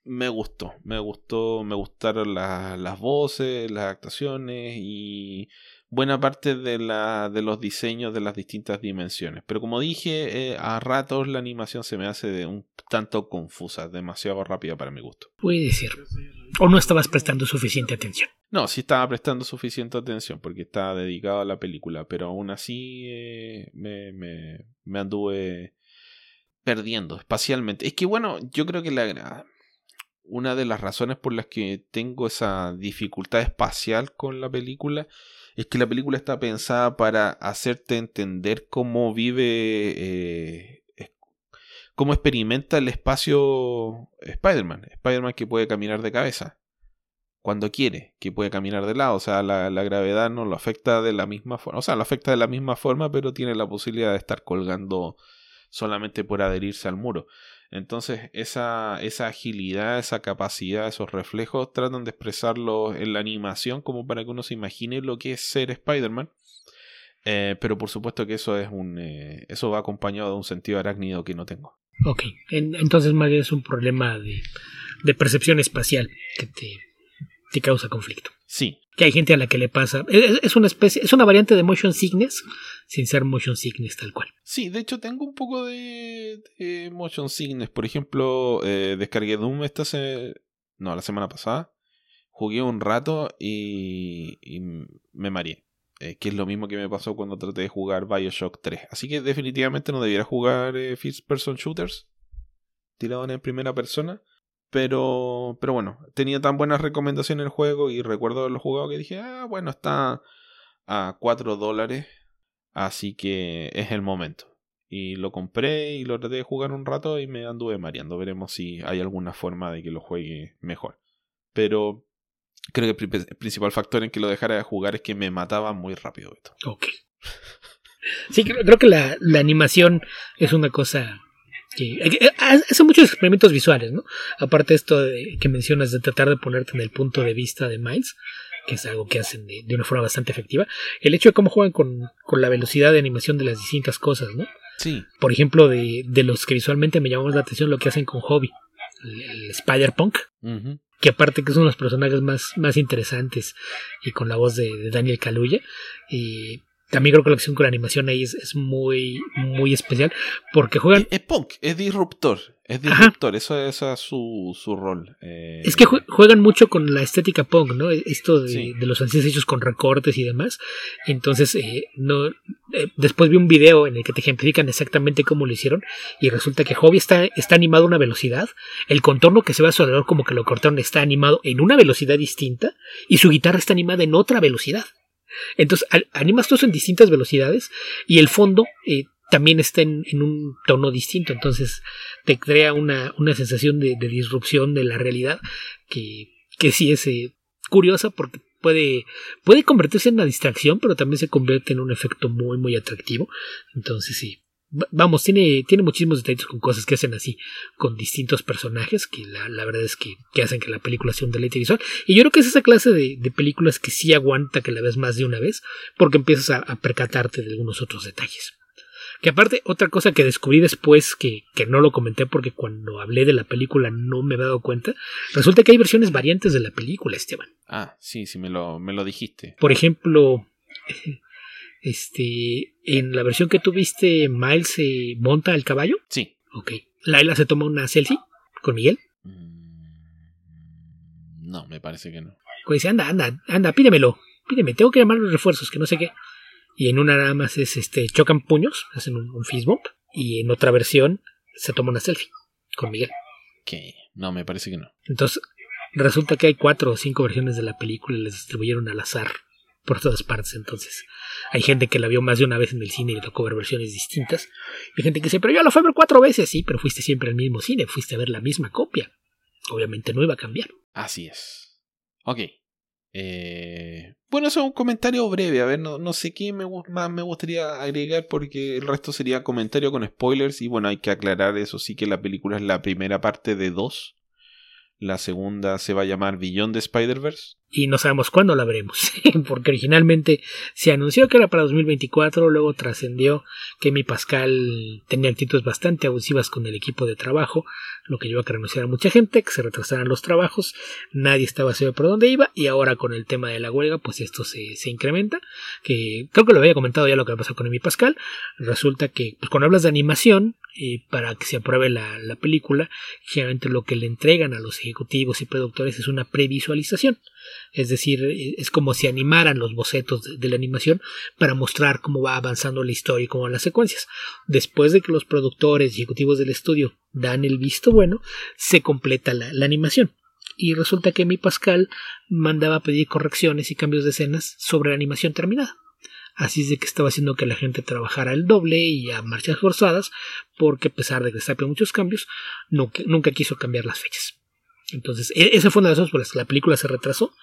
me gustó. Me gustó. Me gustaron las voces, las actuaciones y buena parte de, la, de los diseños de las distintas dimensiones. Pero como dije, eh, a ratos la animación se me hace de un tanto confusa, demasiado rápida para mi gusto. Puede ser. ¿O no estabas prestando suficiente atención? No, sí estaba prestando suficiente atención porque estaba dedicado a la película, pero aún así eh, me, me, me anduve perdiendo espacialmente. Es que bueno, yo creo que la, una de las razones por las que tengo esa dificultad espacial con la película es que la película está pensada para hacerte entender cómo vive, eh, cómo experimenta el espacio Spider-Man. Spider-Man que puede caminar de cabeza cuando quiere, que puede caminar de lado. O sea, la, la, gravedad no lo afecta de la misma forma. O sea, lo afecta de la misma forma, pero tiene la posibilidad de estar colgando solamente por adherirse al muro. Entonces, esa, esa agilidad, esa capacidad, esos reflejos, tratan de expresarlo en la animación como para que uno se imagine lo que es ser Spider-Man. Eh, pero por supuesto que eso es un eh, eso va acompañado de un sentido arácnido que no tengo. Ok, entonces más bien es un problema de, de percepción espacial que te, te causa conflicto. Sí. Que hay gente a la que le pasa. Es, una especie, es una variante de motion sickness, sin ser motion sickness tal cual. Sí, de hecho tengo un poco de, motion sickness. Por ejemplo, eh, descargué Doom esta se... no, la semana pasada. Jugué un rato y, me mareé. Eh, que es lo mismo que me pasó cuando traté de jugar Bioshock 3. Así que definitivamente no debiera jugar eh, First Person Shooters. Tirado en primera persona. Pero, pero bueno, tenía tan buenas recomendaciones el juego y recuerdo los jugado que dije, ah, bueno, está a 4 dólares, así que es el momento. Y lo compré y lo traté de jugar un rato y me anduve mareando. Veremos si hay alguna forma de que lo juegue mejor. Pero creo que el principal factor en que lo dejara de jugar es que me mataba muy rápido. Esto. Ok. Sí, creo, que la, animación es una cosa que hace muchos experimentos visuales, ¿no? Aparte de esto que mencionas de tratar de ponerte en el punto de vista de Miles, que es algo que hacen de, una forma bastante efectiva, el hecho de cómo juegan con, la velocidad de animación de las distintas cosas, ¿no? Sí. Por ejemplo, de, los que visualmente me llamamos la atención lo que hacen con Hobby, el, Spider-Punk, que aparte que son los personajes más, más interesantes y con la voz de, Daniel Kaluuya, y también creo que la acción con la animación ahí es, muy, muy especial porque juegan... Es, punk, es disruptor, es disruptor, eso, es su, su rol. Eh. Es que juegan mucho con la estética punk, ¿no? Esto de, de los ancianos hechos con recortes y demás. Entonces, eh, no, eh, después vi un video en el que te ejemplifican exactamente cómo lo hicieron y resulta que Hobby está, está animado a una velocidad, el contorno que se ve a su alrededor como que lo cortaron está animado en una velocidad distinta y su guitarra está animada en otra velocidad. Entonces animas todo en distintas velocidades y el fondo eh, también está en, un tono distinto. Entonces te crea una, sensación de, disrupción de la realidad que, que sí es eh, curiosa porque puede, puede convertirse en una distracción, pero también se convierte en un efecto muy, muy atractivo. Entonces sí, vamos, tiene, tiene muchísimos detalles con cosas que hacen así, con distintos personajes, que la, verdad es que, hacen que la película sea un deleite visual. Y yo creo que es esa clase de, películas que sí aguanta que la ves más de una vez, porque empiezas a, percatarte de algunos otros detalles. Que aparte, otra cosa que descubrí después, que, que, no lo comenté porque cuando hablé de la película no me he dado cuenta, resulta que hay versiones variantes de la película, Esteban. Ah, sí, sí, me lo, me lo dijiste. Por ejemplo, este, en la versión que tuviste, Miles se monta al caballo. Sí. Ok. Laila se toma una selfie con Miguel. Mm, no, me parece que no. Pues dice, anda, anda, anda, pídemelo. Pídeme, tengo que llamar los refuerzos, que no sé qué. Y en una nada más es este, chocan puños, hacen un, un fist bump. Y en otra versión se toma una selfie con Miguel. Que no, me parece que no. Entonces, resulta que hay cuatro o cinco versiones de la película y las distribuyeron al azar por todas partes. Entonces, hay gente que la vio más de una vez en el cine y tocó ver versiones distintas. Hay gente que dice, pero yo la fui a ver cuatro veces, sí, pero fuiste siempre al mismo cine, fuiste a ver la misma copia. Obviamente no iba a cambiar. Así es. Ok. Eh, bueno, eso es un comentario breve. A ver, no, no sé qué más me gustaría agregar porque el resto sería comentario con spoilers. Y bueno, hay que aclarar eso sí que la película es la primera parte de dos. La segunda se va a llamar Beyond the Spider-Verse y no sabemos cuándo la veremos, porque originalmente se anunció que era para 2024, luego trascendió que mi Pascal tenía actitudes bastante abusivas con el equipo de trabajo, lo que llevó a que renunciara mucha gente, que se retrasaran los trabajos, nadie estaba seguro por dónde iba, y ahora con el tema de la huelga, pues esto se, se incrementa, que creo que lo había comentado ya lo que pasó con mi Pascal, resulta que pues, cuando hablas de animación, y para que se apruebe la, la película, generalmente lo que le entregan a los ejecutivos y productores es una previsualización es decir, es como si animaran los bocetos de, la animación para mostrar cómo va avanzando la historia y cómo van las secuencias. Después de que los productores y ejecutivos del estudio dan el visto bueno, se completa la, animación. Y resulta que mi Pascal mandaba pedir correcciones y cambios de escenas sobre la animación terminada. Así es de que estaba haciendo que la gente trabajara el doble y a marchas forzadas, porque a pesar de que está muchos cambios, nunca quiso cambiar las fechas. Entonces, e, esa fue una de las razones por las que la película se retrasó.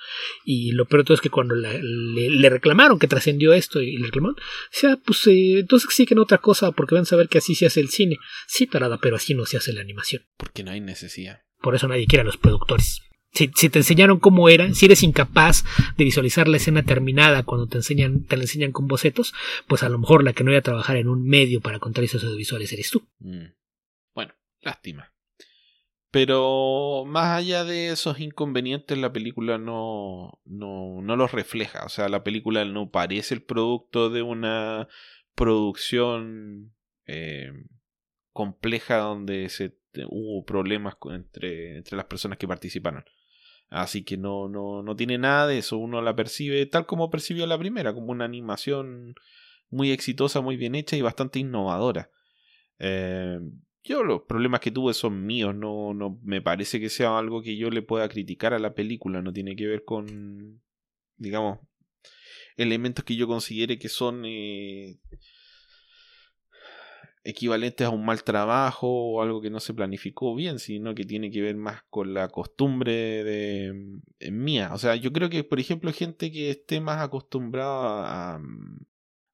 Y lo peor de todo es que cuando le, reclamaron que trascendió esto y le reclamaron, o sea, pues eh, entonces sí que no otra cosa, porque van a saber que así se hace el cine. Sí, parada, pero así no se hace la animación. Porque no hay necesidad. Por eso nadie quiere a los productores. Si, te enseñaron cómo era, si eres incapaz de visualizar la escena terminada cuando te enseñan, te la enseñan con bocetos, pues a lo mejor la que no iba a trabajar en un medio para contar esos audiovisuales eres tú. Mm. Bueno, lástima. Pero más allá de esos inconvenientes, la película no, no, no los refleja. O sea, la película no parece el producto de una producción eh, compleja donde se, hubo problemas entre, entre las personas que participaron. Así que no, no, no tiene nada de eso. Uno la percibe tal como percibió la primera, como una animación muy exitosa, muy bien hecha y bastante innovadora. Eh, yo los problemas que tuve son míos, no, no me parece que sea algo que yo le pueda criticar a la película, no tiene que ver con, digamos, elementos que yo considere que son eh, equivalentes a un mal trabajo o algo que no se planificó bien, sino que tiene que ver más con la costumbre de, mía. O sea, yo creo que, por ejemplo, gente que esté más acostumbrada a,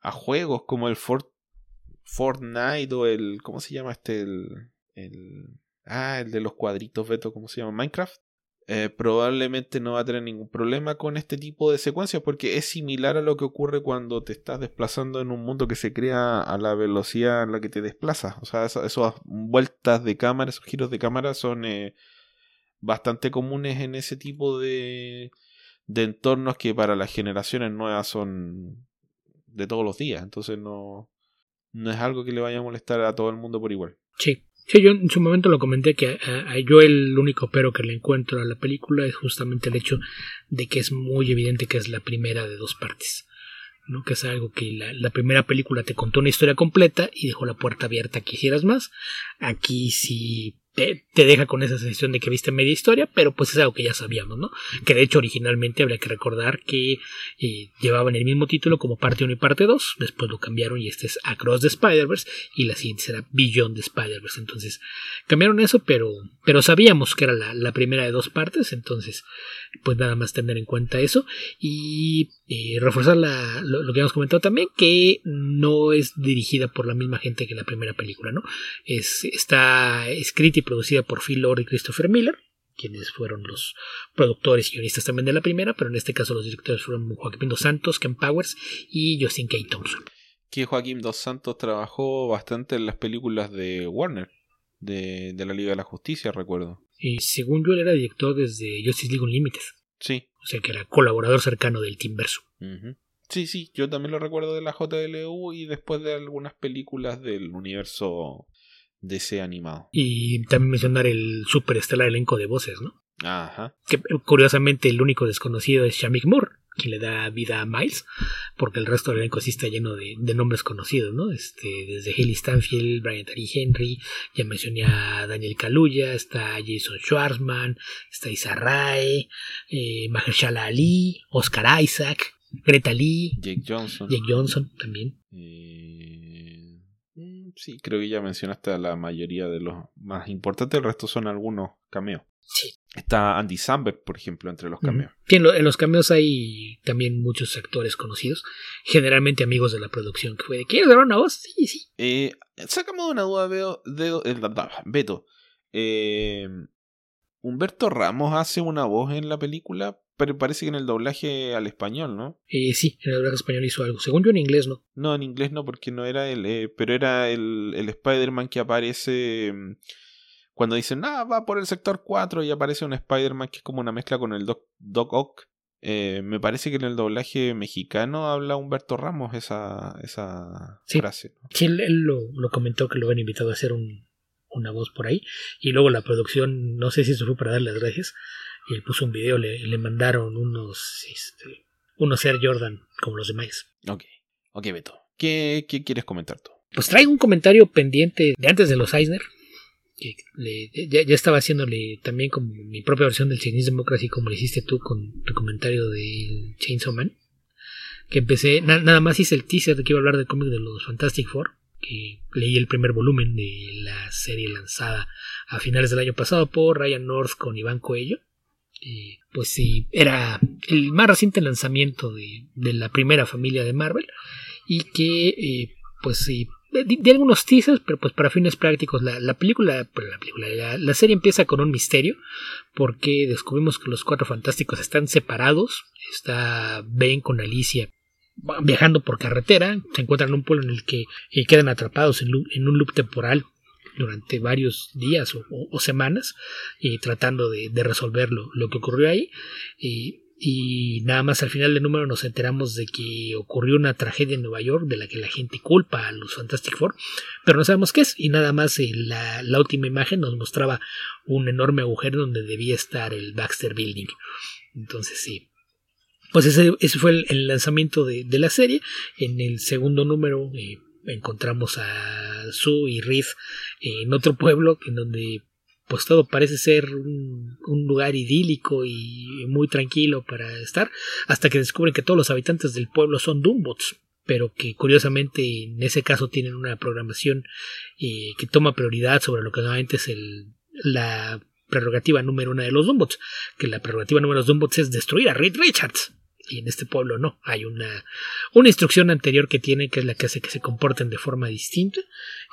a juegos como el Fort Fortnite o el. ¿Cómo se llama este? El. el ah, el de los cuadritos, Beto, ¿cómo se llama? Minecraft. Eh, probablemente no va a tener ningún problema con este tipo de secuencias porque es similar a lo que ocurre cuando te estás desplazando en un mundo que se crea a la velocidad en la que te desplazas. O sea, esas, vueltas de cámara, esos giros de cámara son eh, bastante comunes en ese tipo de, de entornos que para las generaciones nuevas son de todos los días, entonces no, no es algo que le vaya a molestar a todo el mundo por igual. Sí, Sí, yo en su momento lo comenté que a, yo el único pero que le encuentro a la película es justamente el hecho de que es muy evidente que es la primera de dos partes. ¿no? que es algo que la, la, primera película te contó una historia completa y dejó la puerta abierta hicieras más. Aquí sí te, deja con esa sensación de que viste media historia, pero pues es algo que ya sabíamos, ¿no? Que de hecho originalmente habría que recordar que eh, llevaban el mismo título como parte 1 y parte 2, después lo cambiaron y este es Across the Spider-Verse y la siguiente será Beyond the Spider-Verse, entonces cambiaron eso, pero, pero sabíamos que era la, la primera de dos partes, entonces pues nada más tener en cuenta eso y eh, reforzar la, lo, que hemos comentado también que no es dirigida por la misma gente que la primera película no es está escrita y producida por Phil Lord y Christopher Miller quienes fueron los productores y guionistas también de la primera, pero en este caso los directores fueron Joaquín Dos Santos, Ken Powers y Justin K. Thompson. Que Joaquín Dos Santos trabajó bastante en las películas de Warner, de, de la Liga de la Justicia, recuerdo. Y según yo, él era director desde Justice League Unlimited. Sí. O sea que era colaborador cercano del Team Verso. Sí, sí, yo también lo recuerdo de la JLU y después de algunas películas del universo DC animado. Y también mencionar el superestelar elenco de voces, ¿no? Ajá. Que curiosamente el único desconocido es Shamik Moore, quien le da vida a Miles, porque el resto del elenco sí está lleno de, nombres conocidos, ¿no? Este, desde Haley Stanfield, Brian Tari Henry, ya mencioné a Daniel Kaluuya, está Jason Schwartzman, está Isa Rae, eh, Mahershala Ali, Oscar Isaac, Greta Lee, Jake Johnson. Jake Johnson también. Eh, mm, sí, creo que ya mencionaste a la mayoría de los más importantes, el resto son algunos cameos. Sí. Está Andy Samberg, por ejemplo, entre los cameos. en, los cameos hay también muchos actores conocidos, generalmente amigos de la producción, que fue de ¿quieres dar una voz? Sí, sí. Eh, sacamos una duda, veo, de, Beto. Eh, Humberto Ramos hace una voz en la película, pero parece que en el doblaje al español, ¿no? Eh, sí, en el doblaje español hizo algo. Según yo en inglés no. No, en inglés no, porque no era él, eh, pero era el, el Spider-Man que aparece mm, cuando dicen, ah, va por el sector 4 y aparece un Spider-Man que es como una mezcla con el Doc, Doc Ock. Eh, me parece que en el doblaje mexicano habla Humberto Ramos esa, esa frase. Sí, él, lo, comentó que lo habían invitado a hacer una voz por ahí. Y luego la producción, no sé si eso fue para darle las gracias, y él puso un video, le, le mandaron unos, este, unos Air Jordan como los demás. Ok, ok Beto. ¿Qué, ¿Qué quieres comentar tú? Pues traigo un comentario pendiente de antes de los Eisner, ya, estaba haciéndole también como mi propia versión del Chinese Democracy como le hiciste tú con tu comentario del Chainsaw Man que empecé, nada más hice el teaser de que iba a hablar del cómic de los Fantastic Four que leí el primer volumen de la serie lanzada a finales del año pasado por Ryan North con Iván Coello. Pues sí, era el más reciente lanzamiento de, la primera familia de Marvel y que eh, pues sí de, algunos teasers, pero pues para fines prácticos la, película, la, película la, serie empieza con un misterio porque descubrimos que los cuatro fantásticos están separados, está Ben con Alicia viajando por carretera, se encuentran en un pueblo en el que eh, quedan atrapados en, un loop temporal durante varios días o, semanas y tratando de, resolver lo, lo, que ocurrió ahí y nada más al final del número nos enteramos de que ocurrió una tragedia en Nueva York de la que la gente culpa a los Fantastic Four, pero no sabemos qué es y nada más eh, la, la última imagen nos mostraba un enorme agujero donde debía estar el Baxter Building. Entonces sí, pues ese, fue el, lanzamiento de, la serie. En el segundo número eh, encontramos a Sue y Reed en otro pueblo en donde pues todo parece ser un, lugar idílico y muy tranquilo para estar, hasta que descubren que todos los habitantes del pueblo son Doombots, pero que curiosamente en ese caso tienen una programación eh, que toma prioridad sobre lo que normalmente es el, la prerrogativa número uno de los Doombots, que la prerrogativa número dos de los Doombots es destruir a Reed Richards. Y en este pueblo no, hay una, una instrucción anterior que tiene que es la que hace que se comporten de forma distinta.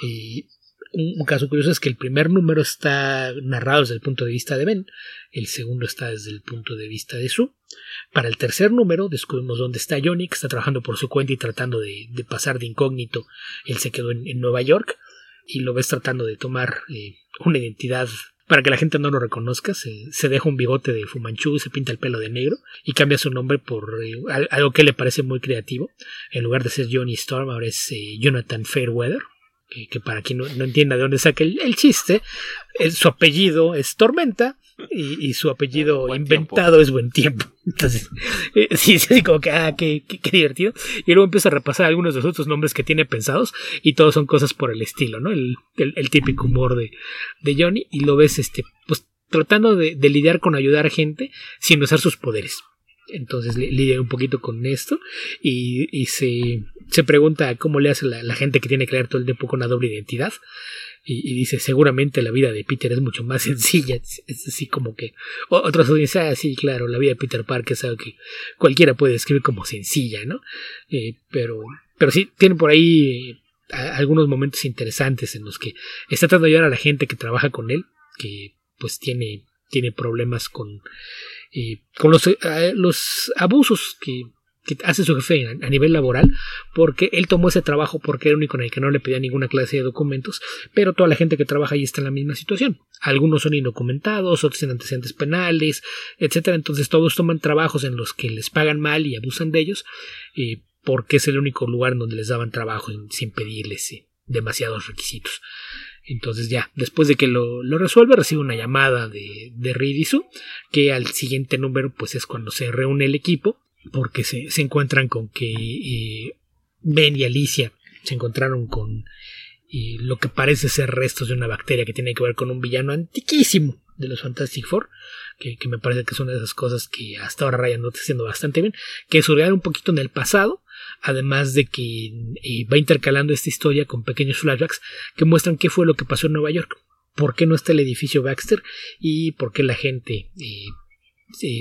y un, caso curioso es que el primer número está narrado desde el punto de vista de Ben, el segundo está desde el punto de vista de Sue. Para el tercer número descubrimos dónde está Johnny, que está trabajando por su cuenta y tratando de, pasar de incógnito. Él se quedó en, Nueva York y lo ves tratando de tomar eh, una identidad para que la gente no lo reconozca, se, deja un bigote de Fumanchu, se pinta el pelo de negro y cambia su nombre por eh, algo que le parece muy creativo. En lugar de ser Johnny Storm, ahora es eh, Jonathan Fairweather. Que, para quien no, entienda de dónde saca el, chiste, su apellido es Tormenta y, su apellido inventado es Buen Tiempo. Entonces, eh, sí, sí, como que, ah, qué, qué, divertido. Y luego empieza a repasar algunos de los otros nombres que tiene pensados y todos son cosas por el estilo, ¿no? El, el, típico humor de, de, Johnny y lo ves, este, pues tratando de, de, lidiar con ayudar a gente sin usar sus poderes. Entonces lidia un poquito con esto y, y se, se, pregunta cómo le hace la, gente que tiene que leer todo el tiempo con una doble identidad. Y, dice seguramente la vida de Peter es mucho más sencilla es, así como que otros dicen ah sí claro la vida de Peter Parker es algo que cualquiera puede describir como sencilla no eh, pero pero sí tiene por ahí eh, algunos momentos interesantes en los que está tratando de ayudar a la gente que trabaja con él que pues tiene tiene problemas con eh, con los, los abusos que que hace su jefe a, nivel laboral, porque él tomó ese trabajo porque era único en el que no le pedía ninguna clase de documentos, pero toda la gente que trabaja ahí está en la misma situación. Algunos son indocumentados, otros tienen antecedentes penales, etcétera. Entonces todos toman trabajos en los que les pagan mal y abusan de ellos, eh, porque es el único lugar donde les daban trabajo sin pedirles eh, demasiados requisitos. Entonces ya, después de que lo, resuelve, recibe una llamada de, de Ridisu, que al siguiente número pues es cuando se reúne el equipo porque se, se encuentran con que eh, Ben y Alicia se encontraron con eh, lo que parece ser restos de una bacteria que tiene que ver con un villano antiquísimo de los Fantastic Four, que, me parece que es una de esas cosas que hasta ahora Ryan no está haciendo bastante bien, que surgieron un poquito en el pasado, además de que eh, va intercalando esta historia con pequeños flashbacks que muestran qué fue lo que pasó en Nueva York, por qué no está el edificio Baxter y por qué la gente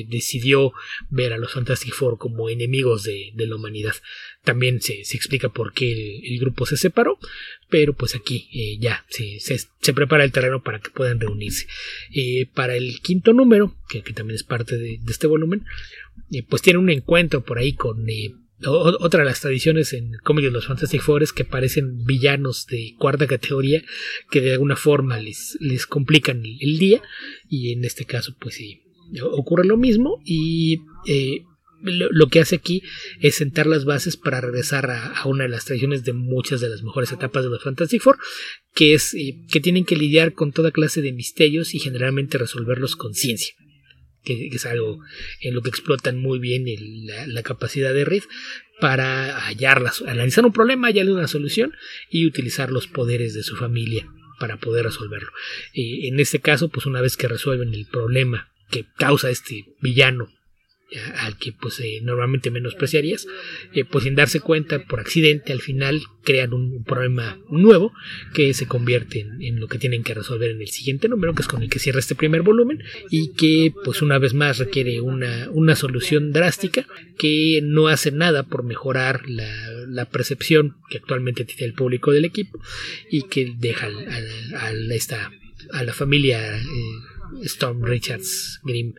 decidió ver a los Fantastic Four como enemigos de, la humanidad. También se, explica por qué el, grupo se separó, pero pues aquí eh, ya se, prepara el terreno para que puedan reunirse. Eh, para el quinto número, que, también es parte de, este volumen, eh, pues tiene un encuentro por ahí con otra de las tradiciones en cómics de los Fantastic Four es que parecen villanos de cuarta categoría que de alguna forma les, les complican el, día y en este caso pues sí ocurre lo mismo y eh, lo, que hace aquí es sentar las bases para regresar a, una de las tradiciones de muchas de las mejores etapas de los Fantastic Four, que es eh, que tienen que lidiar con toda clase de misterios y generalmente resolverlos con ciencia. Que, es algo en lo que explotan muy bien la, capacidad de Reed para hallarlas, analizar un problema, hallarle una solución y utilizar los poderes de su familia para poder resolverlo. Eh, en este caso, pues una vez que resuelven el problema que causa este villano al que pues eh, normalmente menospreciarías, eh, pues sin darse cuenta por accidente al final crean un, problema nuevo que se convierte en, lo que tienen que resolver en el siguiente número, que es con el que cierra este primer volumen y que pues una vez más requiere una, una solución drástica que no hace nada por mejorar la, percepción que actualmente tiene el público del equipo y que deja a, esta, a la familia eh, Storm Richards Grimm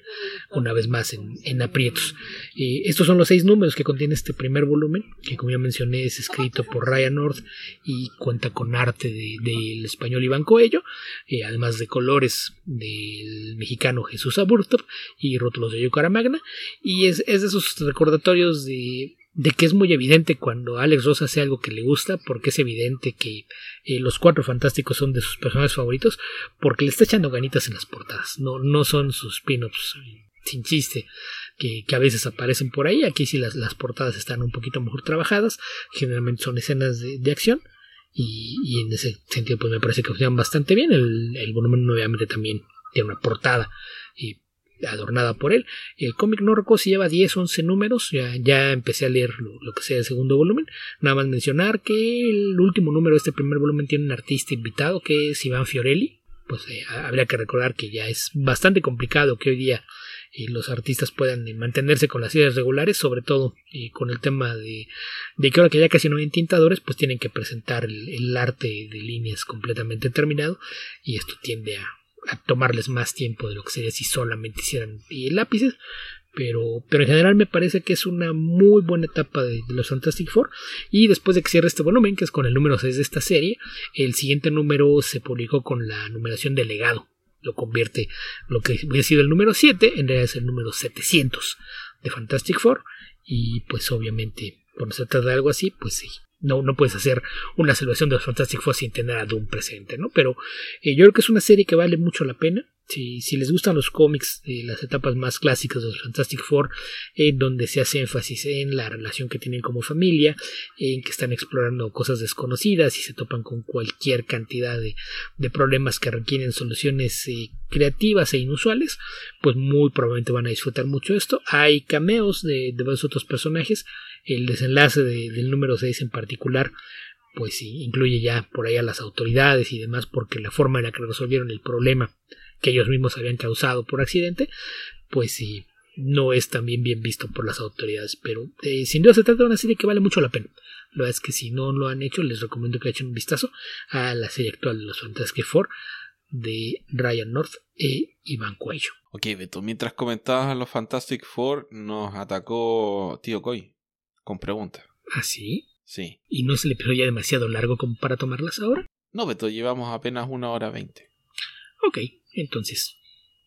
una vez más en, aprietos. estos son los seis números que contiene este primer volumen, que como ya mencioné es escrito por Ryan North y cuenta con arte del español Iván Coello, eh, además de colores del mexicano Jesús Aburto y rótulos de Yocara Magna, y es, es de esos recordatorios de de que es muy evidente cuando Alex Ross hace algo que le gusta, porque es evidente que eh, los cuatro fantásticos son de sus personajes favoritos, porque le está echando ganitas en las portadas, no, no son sus pin-ups sin chiste que, a veces aparecen por ahí, aquí sí las, las, portadas están un poquito mejor trabajadas, generalmente son escenas de, acción, y, en ese sentido pues me parece que funcionan bastante bien, el, el volumen obviamente también tiene una portada y adornada por él. El cómic no recuerdo si lleva 10 o 11 números, ya, ya empecé a leer lo, que sea el segundo volumen. Nada más mencionar que el último número de este primer volumen tiene un artista invitado que es Iván Fiorelli. Pues eh, habría que recordar que ya es bastante complicado que hoy día eh, los artistas puedan eh, mantenerse con las ideas regulares, sobre todo con el tema de, que ahora que ya casi no hay tintadores, pues tienen que presentar el arte de líneas completamente terminado y esto tiende a tomarles más tiempo de lo que sería si solamente hicieran lápices. Pero, pero en general me parece que es una muy buena etapa de, los Fantastic Four. Y después de que cierre este volumen, que es con el número 6 de esta serie, el siguiente número se publicó con la numeración de legado. lo convierte lo que hubiera sido el número 7, en realidad es el número 700 de Fantastic Four. Y pues obviamente, cuando se trata de algo así, pues sí, no, no puedes hacer una salvación de los Fantastic Four sin tener a Doom presente, ¿no? Pero eh, yo creo que es una serie que vale mucho la pena. Si, si les gustan los cómics, de las etapas más clásicas de los Fantastic Four, en donde se hace énfasis en la relación que tienen como familia, en que están explorando cosas desconocidas y se topan con cualquier cantidad de, de problemas que requieren soluciones eh, creativas e inusuales, pues muy probablemente van a disfrutar mucho esto. Hay cameos de, de varios otros personajes, el desenlace de, del número 6 en particular pues sí, incluye ya por ahí a las autoridades y demás porque la forma en la que resolvieron el problema que ellos mismos habían causado por accidente pues sí no es también bien visto por las autoridades. Pero eh, sin duda se trata de una serie que vale mucho la pena. Lo es que si no lo han hecho les recomiendo que echen un vistazo a la serie actual de los Fantastic Four de Ryan North e Iván Cuello. Ok, Beto, mientras comentabas a los Fantastic Four, nos atacó Tío Coy con preguntas. ¿Ah, sí? Sí. ¿Y no es el episodio ya demasiado largo como para tomarlas ahora? No, Beto, llevamos apenas una hora veinte. Ok, entonces,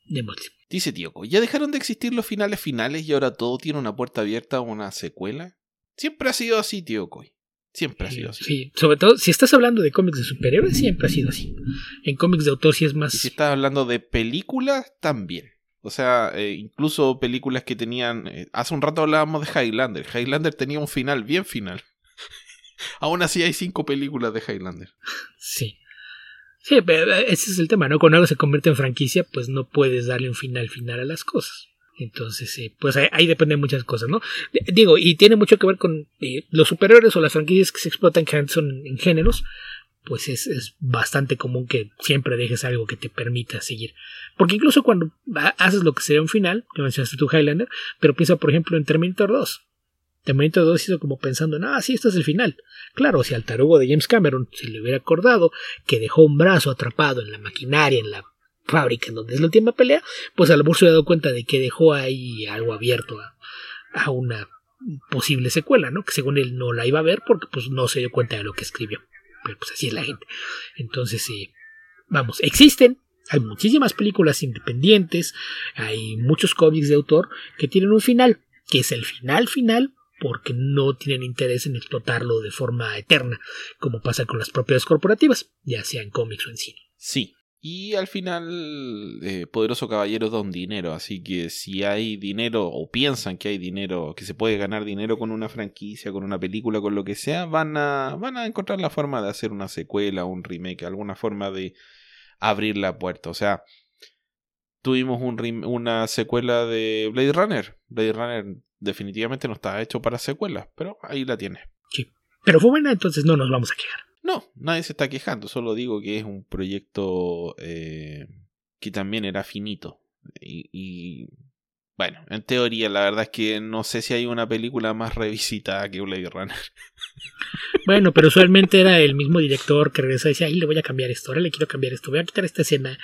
démosle. Dice Tío Coy, ¿ya dejaron de existir los finales finales y ahora todo tiene una puerta abierta a una secuela? Siempre ha sido así, Tío Coy. Siempre ha sido así. Sí, sobre todo si estás hablando de cómics de superhéroes, siempre ha sido así. En cómics de autor sí es más... Y si estás hablando de películas, también. O sea, eh, incluso películas que tenían... eh, hace un rato hablábamos de Highlander. Highlander tenía un final bien final. Aún así hay cinco películas de Highlander. Sí. Sí, ese es el tema, ¿no? Cuando algo se convierte en franquicia, pues no puedes darle un final final a las cosas. Entonces, eh, pues ahí, dependen muchas cosas, ¿no? D- Digo, y tiene mucho que ver con eh, los superhéroes o las franquicias que se explotan que son en géneros, pues es, es bastante común que siempre dejes algo que te permita seguir. Porque incluso cuando ha- haces lo que sería un final, que mencionaste tu Highlander, pero piensa, por ejemplo, en Terminator 2. Terminator 2 hizo como pensando, no, sí, esto es el final. Claro, si al tarugo de James Cameron se le hubiera acordado que dejó un brazo atrapado en la maquinaria, en la fábrica en donde es la última pelea, pues a lo mejor se hubiera dado cuenta de que dejó ahí algo abierto a, a una posible secuela, ¿no? Que según él no la iba a ver porque pues no se dio cuenta de lo que escribió. Pero pues así es la gente. Entonces, sí, vamos, existen, hay muchísimas películas independientes, hay muchos cómics de autor que tienen un final, que es el final final porque no tienen interés en explotarlo de forma eterna, como pasa con las propiedades corporativas, ya sea en cómics o en cine. Sí. Y al final, eh, Poderoso Caballero da un dinero, así que si hay dinero o piensan que hay dinero, que se puede ganar dinero con una franquicia, con una película, con lo que sea, van a, van a encontrar la forma de hacer una secuela, un remake, alguna forma de abrir la puerta. O sea, tuvimos una secuela de Blade Runner. Blade Runner definitivamente no está hecho para secuelas, pero ahí la tienes. Pero fue buena, entonces no nos vamos a quejar. No, nadie se está quejando, solo digo que es un proyecto eh, que también era finito. Y, y, bueno, en teoría, la verdad es que no sé si hay una película más revisitada que Blade Runner. Bueno, pero usualmente era el mismo director que regresa y decía, ay, le voy a cambiar esto, ahora le quiero cambiar esto, voy a quitar esta escena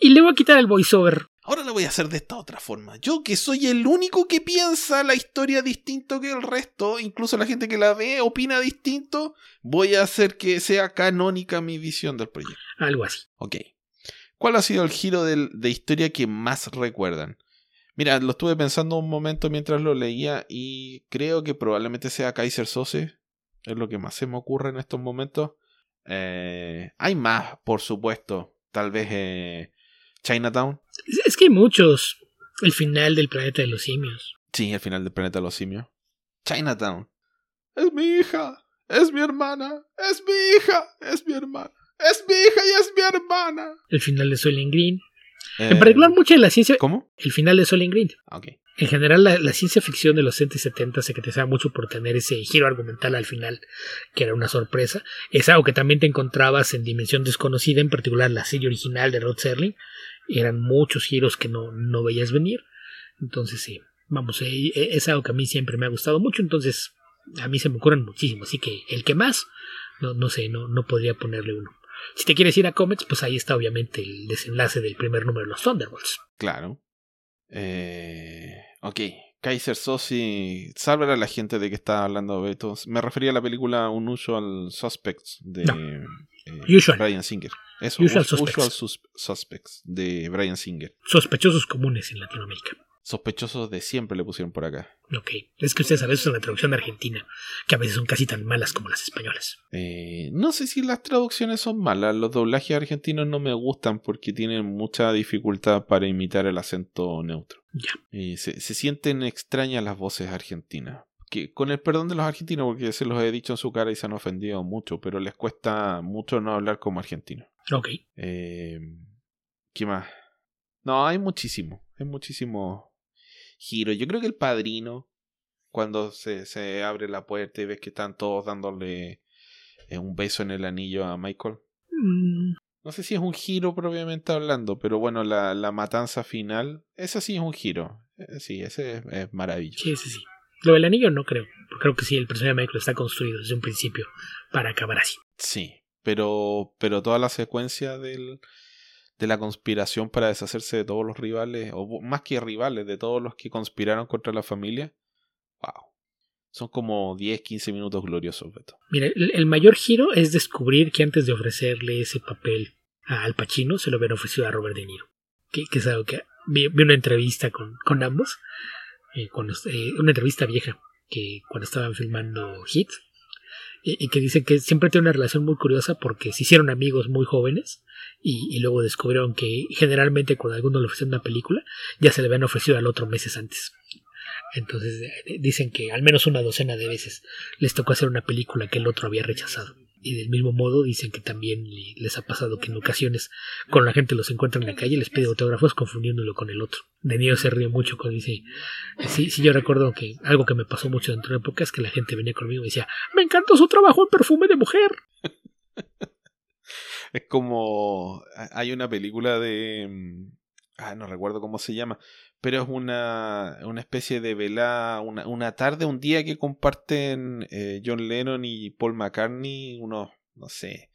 y le voy a quitar el voiceover. Ahora la voy a hacer de esta otra forma. Yo que soy el único que piensa la historia distinto que el resto, incluso la gente que la ve opina distinto, voy a hacer que sea canónica mi visión del proyecto. Algo así. Ok. ¿Cuál ha sido el giro de historia que más recuerdan? Mira, lo estuve pensando un momento mientras lo leía y creo que probablemente sea Kaiser Sose. Es lo que más se me ocurre en estos momentos. Eh, hay más, por supuesto. Tal vez eh, Chinatown. Es, que hay muchos. El final del planeta de los simios. Sí, el final del planeta de los simios. Chinatown. Es mi hija. Es mi hermana. Es mi hija. Es mi hermana. Es mi hija y es mi hermana. El final de Soylent Green. Eh, En particular, mucha de la ciencia. ¿Cómo? El final de Soylent Green. Ah, Ok. En general, la, la ciencia ficción de los 60 y 70 se caracterizaba mucho por tener ese giro argumental al final, que era una sorpresa. Es algo que también te encontrabas en Dimensión Desconocida, en particular la serie original de Rod Serling. Eran muchos giros que no, no veías venir. Entonces, sí, vamos, eh, eh, es algo que a mí siempre me ha gustado mucho. Entonces, a mí se me ocurren muchísimo. Así que el que más, no, no sé, no, no podría ponerle uno. Si te quieres ir a cómics, pues ahí está obviamente el desenlace del primer número de los Thunderbolts. Claro. Eh, ok. Kaiser Sosi. Salve a la gente de que está hablando Beto. Me refería a la película Unusual Suspects de. No. Eh, Usual. Brian Singer. Eso, Usual Us- Suspects. Usual Sus- Suspects de Brian Singer. Sospechosos comunes en Latinoamérica. Sospechosos de siempre le pusieron por acá. Ok. Es que ustedes saben, eso es la traducción de Argentina, que a veces son casi tan malas como las españolas. Eh, no sé si las traducciones son malas. Los doblajes argentinos no me gustan porque tienen mucha dificultad para imitar el acento neutro. Ya. Eh, se, se sienten extrañas las voces argentinas. Que, con el perdón de los argentinos, porque se los he dicho en su cara y se han ofendido mucho, pero les cuesta mucho no hablar como argentinos. Ok. Eh, ¿Qué más? No, hay muchísimo. Hay muchísimo giro. Yo creo que el padrino, cuando se, se abre la puerta y ves que están todos dándole eh, un beso en el anillo a Michael. Mm, No sé si es un giro propiamente hablando, pero bueno, la, la matanza final, ese sí es un giro. Eh, Sí, ese es, es maravilloso. sí, sí, sí. Lo del anillo no creo. Creo que sí, el personaje de Michael está construido desde un principio para acabar así. Sí, pero, pero toda la secuencia del, de la conspiración para deshacerse de todos los rivales, o más que rivales, de todos los que conspiraron contra la familia, wow. Son como 10, 15 minutos gloriosos, Beto. Mira, el, el mayor giro es descubrir que antes de ofrecerle ese papel a Al Pacino, se lo habían ofrecido a Robert De Niro. Que, que es algo que vi, vi una entrevista con, con ambos, eh, cuando, eh, una entrevista vieja, que cuando estaban filmando Hit, y, que dice que siempre tiene una relación muy curiosa porque se hicieron amigos muy jóvenes y, luego descubrieron que generalmente cuando alguno le ofrecía una película, ya se le habían ofrecido al otro meses antes. Entonces eh, dicen que al menos una docena de veces les tocó hacer una película que el otro había rechazado. Y del mismo modo dicen que también le- les ha pasado que en ocasiones cuando la gente los encuentra en la calle les pide autógrafos confundiéndolo con el otro. De Niro se ríe mucho cuando dice, sí, sí, yo recuerdo que algo que me pasó mucho dentro de época es que la gente venía conmigo y decía, me encantó su trabajo en perfume de mujer. Es como. Hay una película de. Ah, no recuerdo cómo se llama. Pero es una, una especie de velada, una, una tarde, un día que comparten eh, John Lennon y Paul McCartney, unos, no sé,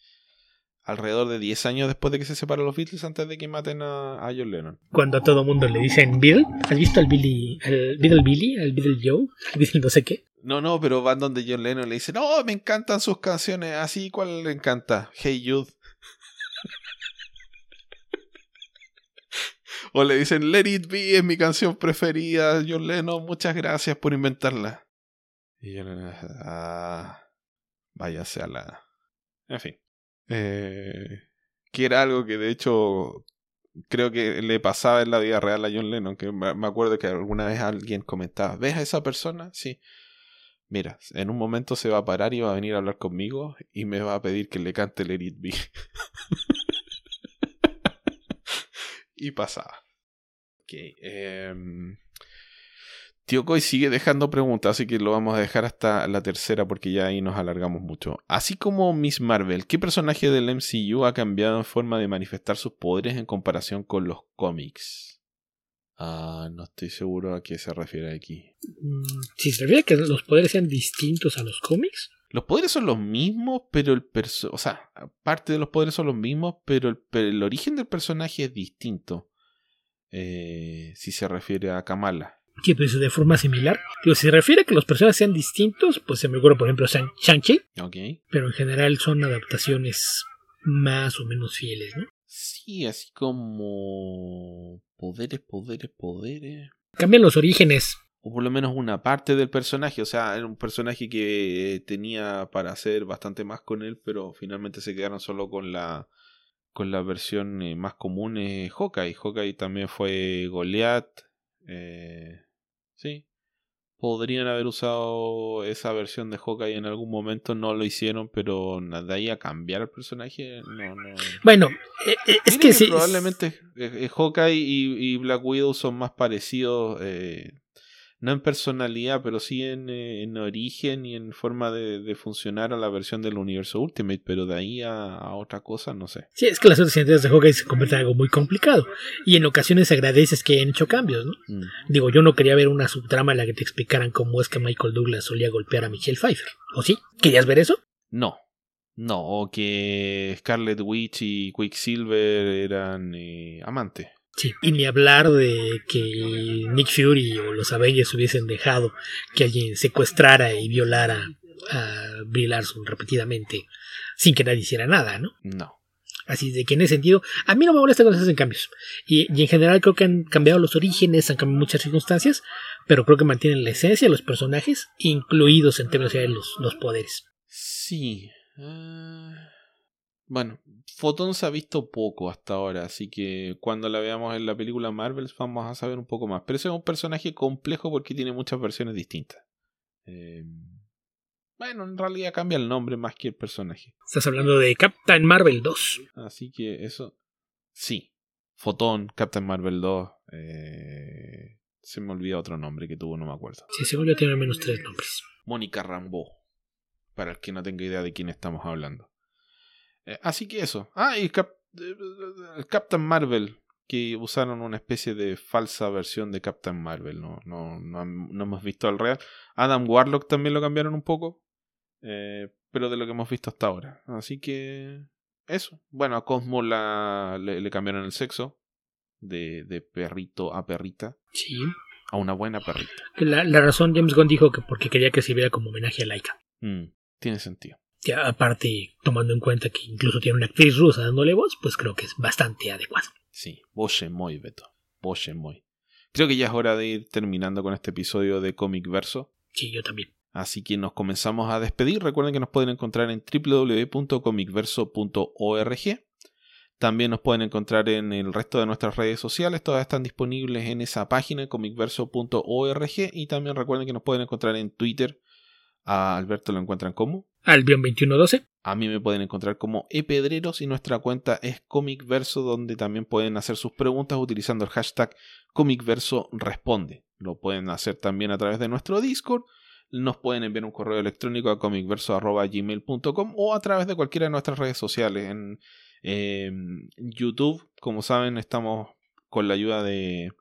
alrededor de 10 años después de que se separaron los Beatles antes de que maten a, a John Lennon. Cuando a todo mundo le dicen Bill, ¿has visto al Billy, al Beatle Billy, al Beatle Joe, al Beatle no sé qué? No, no, pero van donde John Lennon le dicen, no, me encantan sus canciones, así, ¿cuál le encanta? Hey Jude. O le dicen, Let It Be es mi canción preferida, John Lennon, muchas gracias por inventarla. Y Lennon, ah, váyase a la... En fin. Eh, que era algo que de hecho creo que le pasaba en la vida real a John Lennon, que me acuerdo que alguna vez alguien comentaba, ¿ves a esa persona? Sí. Mira, en un momento se va a parar y va a venir a hablar conmigo y me va a pedir que le cante Let It Be. y pasaba. Ok. em, Tío Coy sigue dejando preguntas, así que lo vamos a dejar hasta la tercera porque ya ahí nos alargamos mucho. Así como Miss Marvel, ¿qué personaje del MCU ha cambiado en forma de manifestar sus poderes en comparación con los cómics? Ah, no estoy seguro a qué se refiere aquí. Mm, Si se refiere a que los poderes sean distintos a los cómics, Los poderes son los mismos, pero el perso o sea, parte de los poderes son los mismos, pero el, el origen del personaje es distinto. Eh, si se refiere a Kamala. que pues de forma similar. Digo, si se refiere a que los personajes sean distintos, pues se me ocurre, por ejemplo, Shang- Shang-Chi, Ok. pero en general son adaptaciones más o menos fieles, ¿no? Sí, así como poderes, poderes, poderes. Cambian los orígenes. O por lo menos una parte del personaje. O sea, era un personaje que tenía para hacer bastante más con él, pero finalmente se quedaron solo con la con la versión eh, más común eh, Hawkeye. Hawkeye también fue Goliath. Eh, sí. Podrían haber usado esa versión de Hawkeye en algún momento, no lo hicieron, pero de ahí a cambiar el personaje, no, no. Bueno, eh, eh, es que sí. probablemente Hawkeye y, y Black Widow son más parecidos, no en personalidad, pero sí en, eh, en origen y en forma de, de funcionar a la versión del universo Ultimate, pero de ahí a, a otra cosa, no sé. Sí, es que las otras identidades de Hawkeye se convierten en algo muy complicado. Y en ocasiones agradeces que hayan hecho cambios, ¿no? Mm. Digo, yo no quería ver una subtrama en la que te explicaran cómo es que Michael Douglas solía golpear a Michelle Pfeiffer. ¿O sí? ¿Querías ver eso? No, no, o que Scarlet Witch y Quicksilver eran eh, amantes. Sí. Y ni hablar de que Nick Fury o los Avengers hubiesen dejado que alguien secuestrara y violara a Brie Larson repetidamente sin que nadie hiciera nada, ¿no? No. Así de que en ese sentido, a mí no me molesta cuando se hacen cambios. Y, y, en general creo que han cambiado los orígenes, han cambiado muchas circunstancias, pero creo que mantienen la esencia de los personajes, incluidos en términos de los, los poderes. Sí. Uh... Bueno, Photon se ha visto poco hasta ahora, así que cuando la veamos en la película Marvels vamos a saber un poco más. Pero ese es un personaje complejo porque tiene muchas versiones distintas. Eh... Bueno, en realidad cambia el nombre más que el personaje. Estás hablando de Captain Marvel 2. Así que eso. Sí. Fotón, Captain Marvel 2. Eh... Se me olvida otro nombre que tuvo, no me acuerdo. Sí, según yo tiene al menos tres nombres. Mónica Rambo. Para el que no tenga idea de quién estamos hablando. Eh, así que eso. Ah, y Cap Captain Marvel. Que usaron una especie de falsa versión de Captain Marvel. No, no, no, no hemos visto al real. Adam Warlock también lo cambiaron un poco. Eh, pero de lo que hemos visto hasta ahora. Así que eso. Bueno, a Cosmo la, le, le cambiaron el sexo. De, de, perrito a perrita. Sí. A una buena perrita. La, la, razón, James Gunn dijo que porque quería que sirviera como homenaje a Laika. Mm, tiene sentido. Ya, aparte, tomando en cuenta que incluso tiene una actriz rusa dándole voz, pues creo que es bastante adecuado. Sí, Boche muy, Beto. Boche muy. Creo que ya es hora de ir terminando con este episodio de Comic Verso. Sí, yo también. Así que nos comenzamos a despedir. Recuerden que nos pueden encontrar en www.comicverso.org. También nos pueden encontrar en el resto de nuestras redes sociales. Todas están disponibles en esa página, comicverso.org. Y también recuerden que nos pueden encontrar en Twitter. A Alberto lo encuentran como Albion2112. A mí me pueden encontrar como epedreros y nuestra cuenta es comicverso donde también pueden hacer sus preguntas utilizando el hashtag comicverso responde. Lo pueden hacer también a través de nuestro Discord nos pueden enviar un correo electrónico a comicverso.gmail.com o a través de cualquiera de nuestras redes sociales. En eh, YouTube, como saben, estamos con la ayuda de,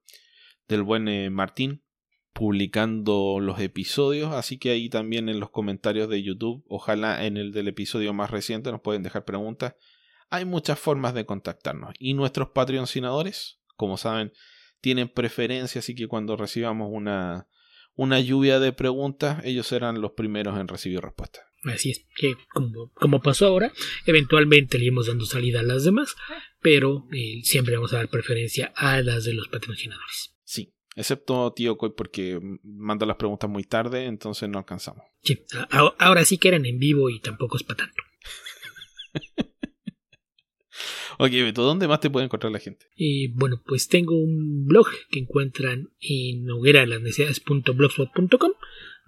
del buen eh, Martín publicando los episodios, así que ahí también en los comentarios de YouTube, ojalá en el del episodio más reciente nos pueden dejar preguntas. Hay muchas formas de contactarnos y nuestros patrocinadores, como saben, tienen preferencia, así que cuando recibamos una, una lluvia de preguntas, ellos serán los primeros en recibir respuestas. Así es, que como, como, pasó ahora, eventualmente le iremos dando salida a las demás, pero eh, siempre vamos a dar preferencia a las de los patrocinadores. Excepto Tío Coy porque manda las preguntas muy tarde, entonces no alcanzamos. Sí, ahora sí que eran en vivo y tampoco es para tanto. Ok, Beto, ¿dónde más te puede encontrar la gente? Y bueno, pues tengo un blog que encuentran en hogueralasnecesidades.blogspot.com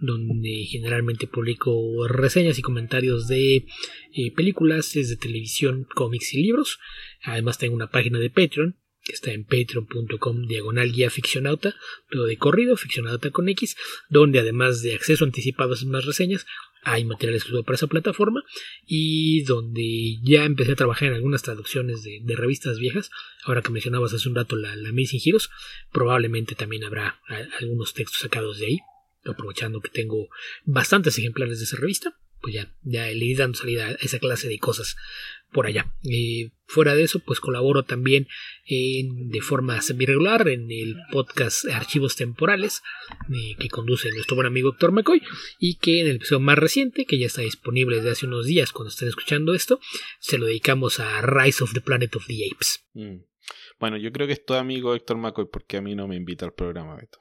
donde generalmente publico reseñas y comentarios de eh, películas, de televisión, cómics y libros. Además tengo una página de Patreon está en patreon.com diagonal guía ficcionauta, todo de corrido, ficcionauta con X, donde además de acceso anticipado a más reseñas, hay material exclusivo para esa plataforma y donde ya empecé a trabajar en algunas traducciones de, revistas viejas. Ahora que mencionabas hace un rato la, la Missing Heroes, probablemente también habrá algunos textos sacados de ahí, aprovechando que tengo bastantes ejemplares de esa revista. Pues ya, ya le di dando salida a esa clase de cosas por allá. Eh, fuera de eso, pues colaboro también en, de forma semi-regular en el podcast Archivos Temporales eh, que conduce nuestro buen amigo Héctor McCoy y que en el episodio más reciente, que ya está disponible desde hace unos días cuando estén escuchando esto, se lo dedicamos a Rise of the Planet of the Apes. Mm. Bueno, yo creo que es tu amigo Héctor McCoy porque a mí no me invita al programa, Beto.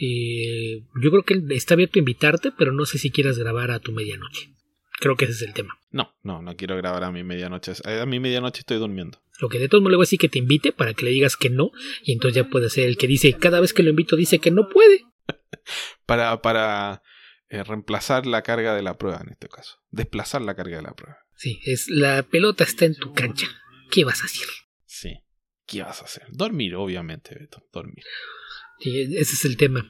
Eh, yo creo que está abierto a invitarte, pero no sé si quieras grabar a tu medianoche. Creo que ese es el tema. No, no, no quiero grabar a mi medianoche. A mi medianoche estoy durmiendo. Lo que de todos modos le voy a decir que te invite para que le digas que no. Y entonces ya puede ser el que dice, cada vez que lo invito dice que no puede. para para eh, reemplazar la carga de la prueba en este caso. Desplazar la carga de la prueba. Sí, es la pelota está en tu cancha. ¿Qué vas a hacer? Sí, ¿qué vas a hacer? Dormir, obviamente, Beto, dormir. Sí, ese es el tema.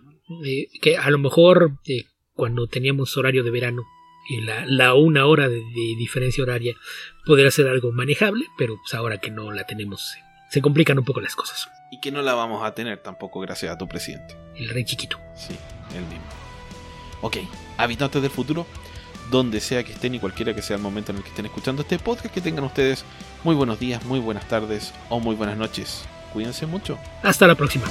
Eh, que a lo mejor eh, cuando teníamos horario de verano la, la una hora de, de, diferencia horaria podría ser algo manejable, pero pues ahora que no la tenemos, se complican un poco las cosas. Y que no la vamos a tener tampoco gracias a tu presidente. El rey chiquito. Sí, el mismo. Ok, habitantes del futuro, donde sea que estén y cualquiera que sea el momento en el que estén escuchando este podcast, que tengan ustedes muy buenos días, muy buenas tardes o muy buenas noches. Cuídense mucho. Hasta la próxima.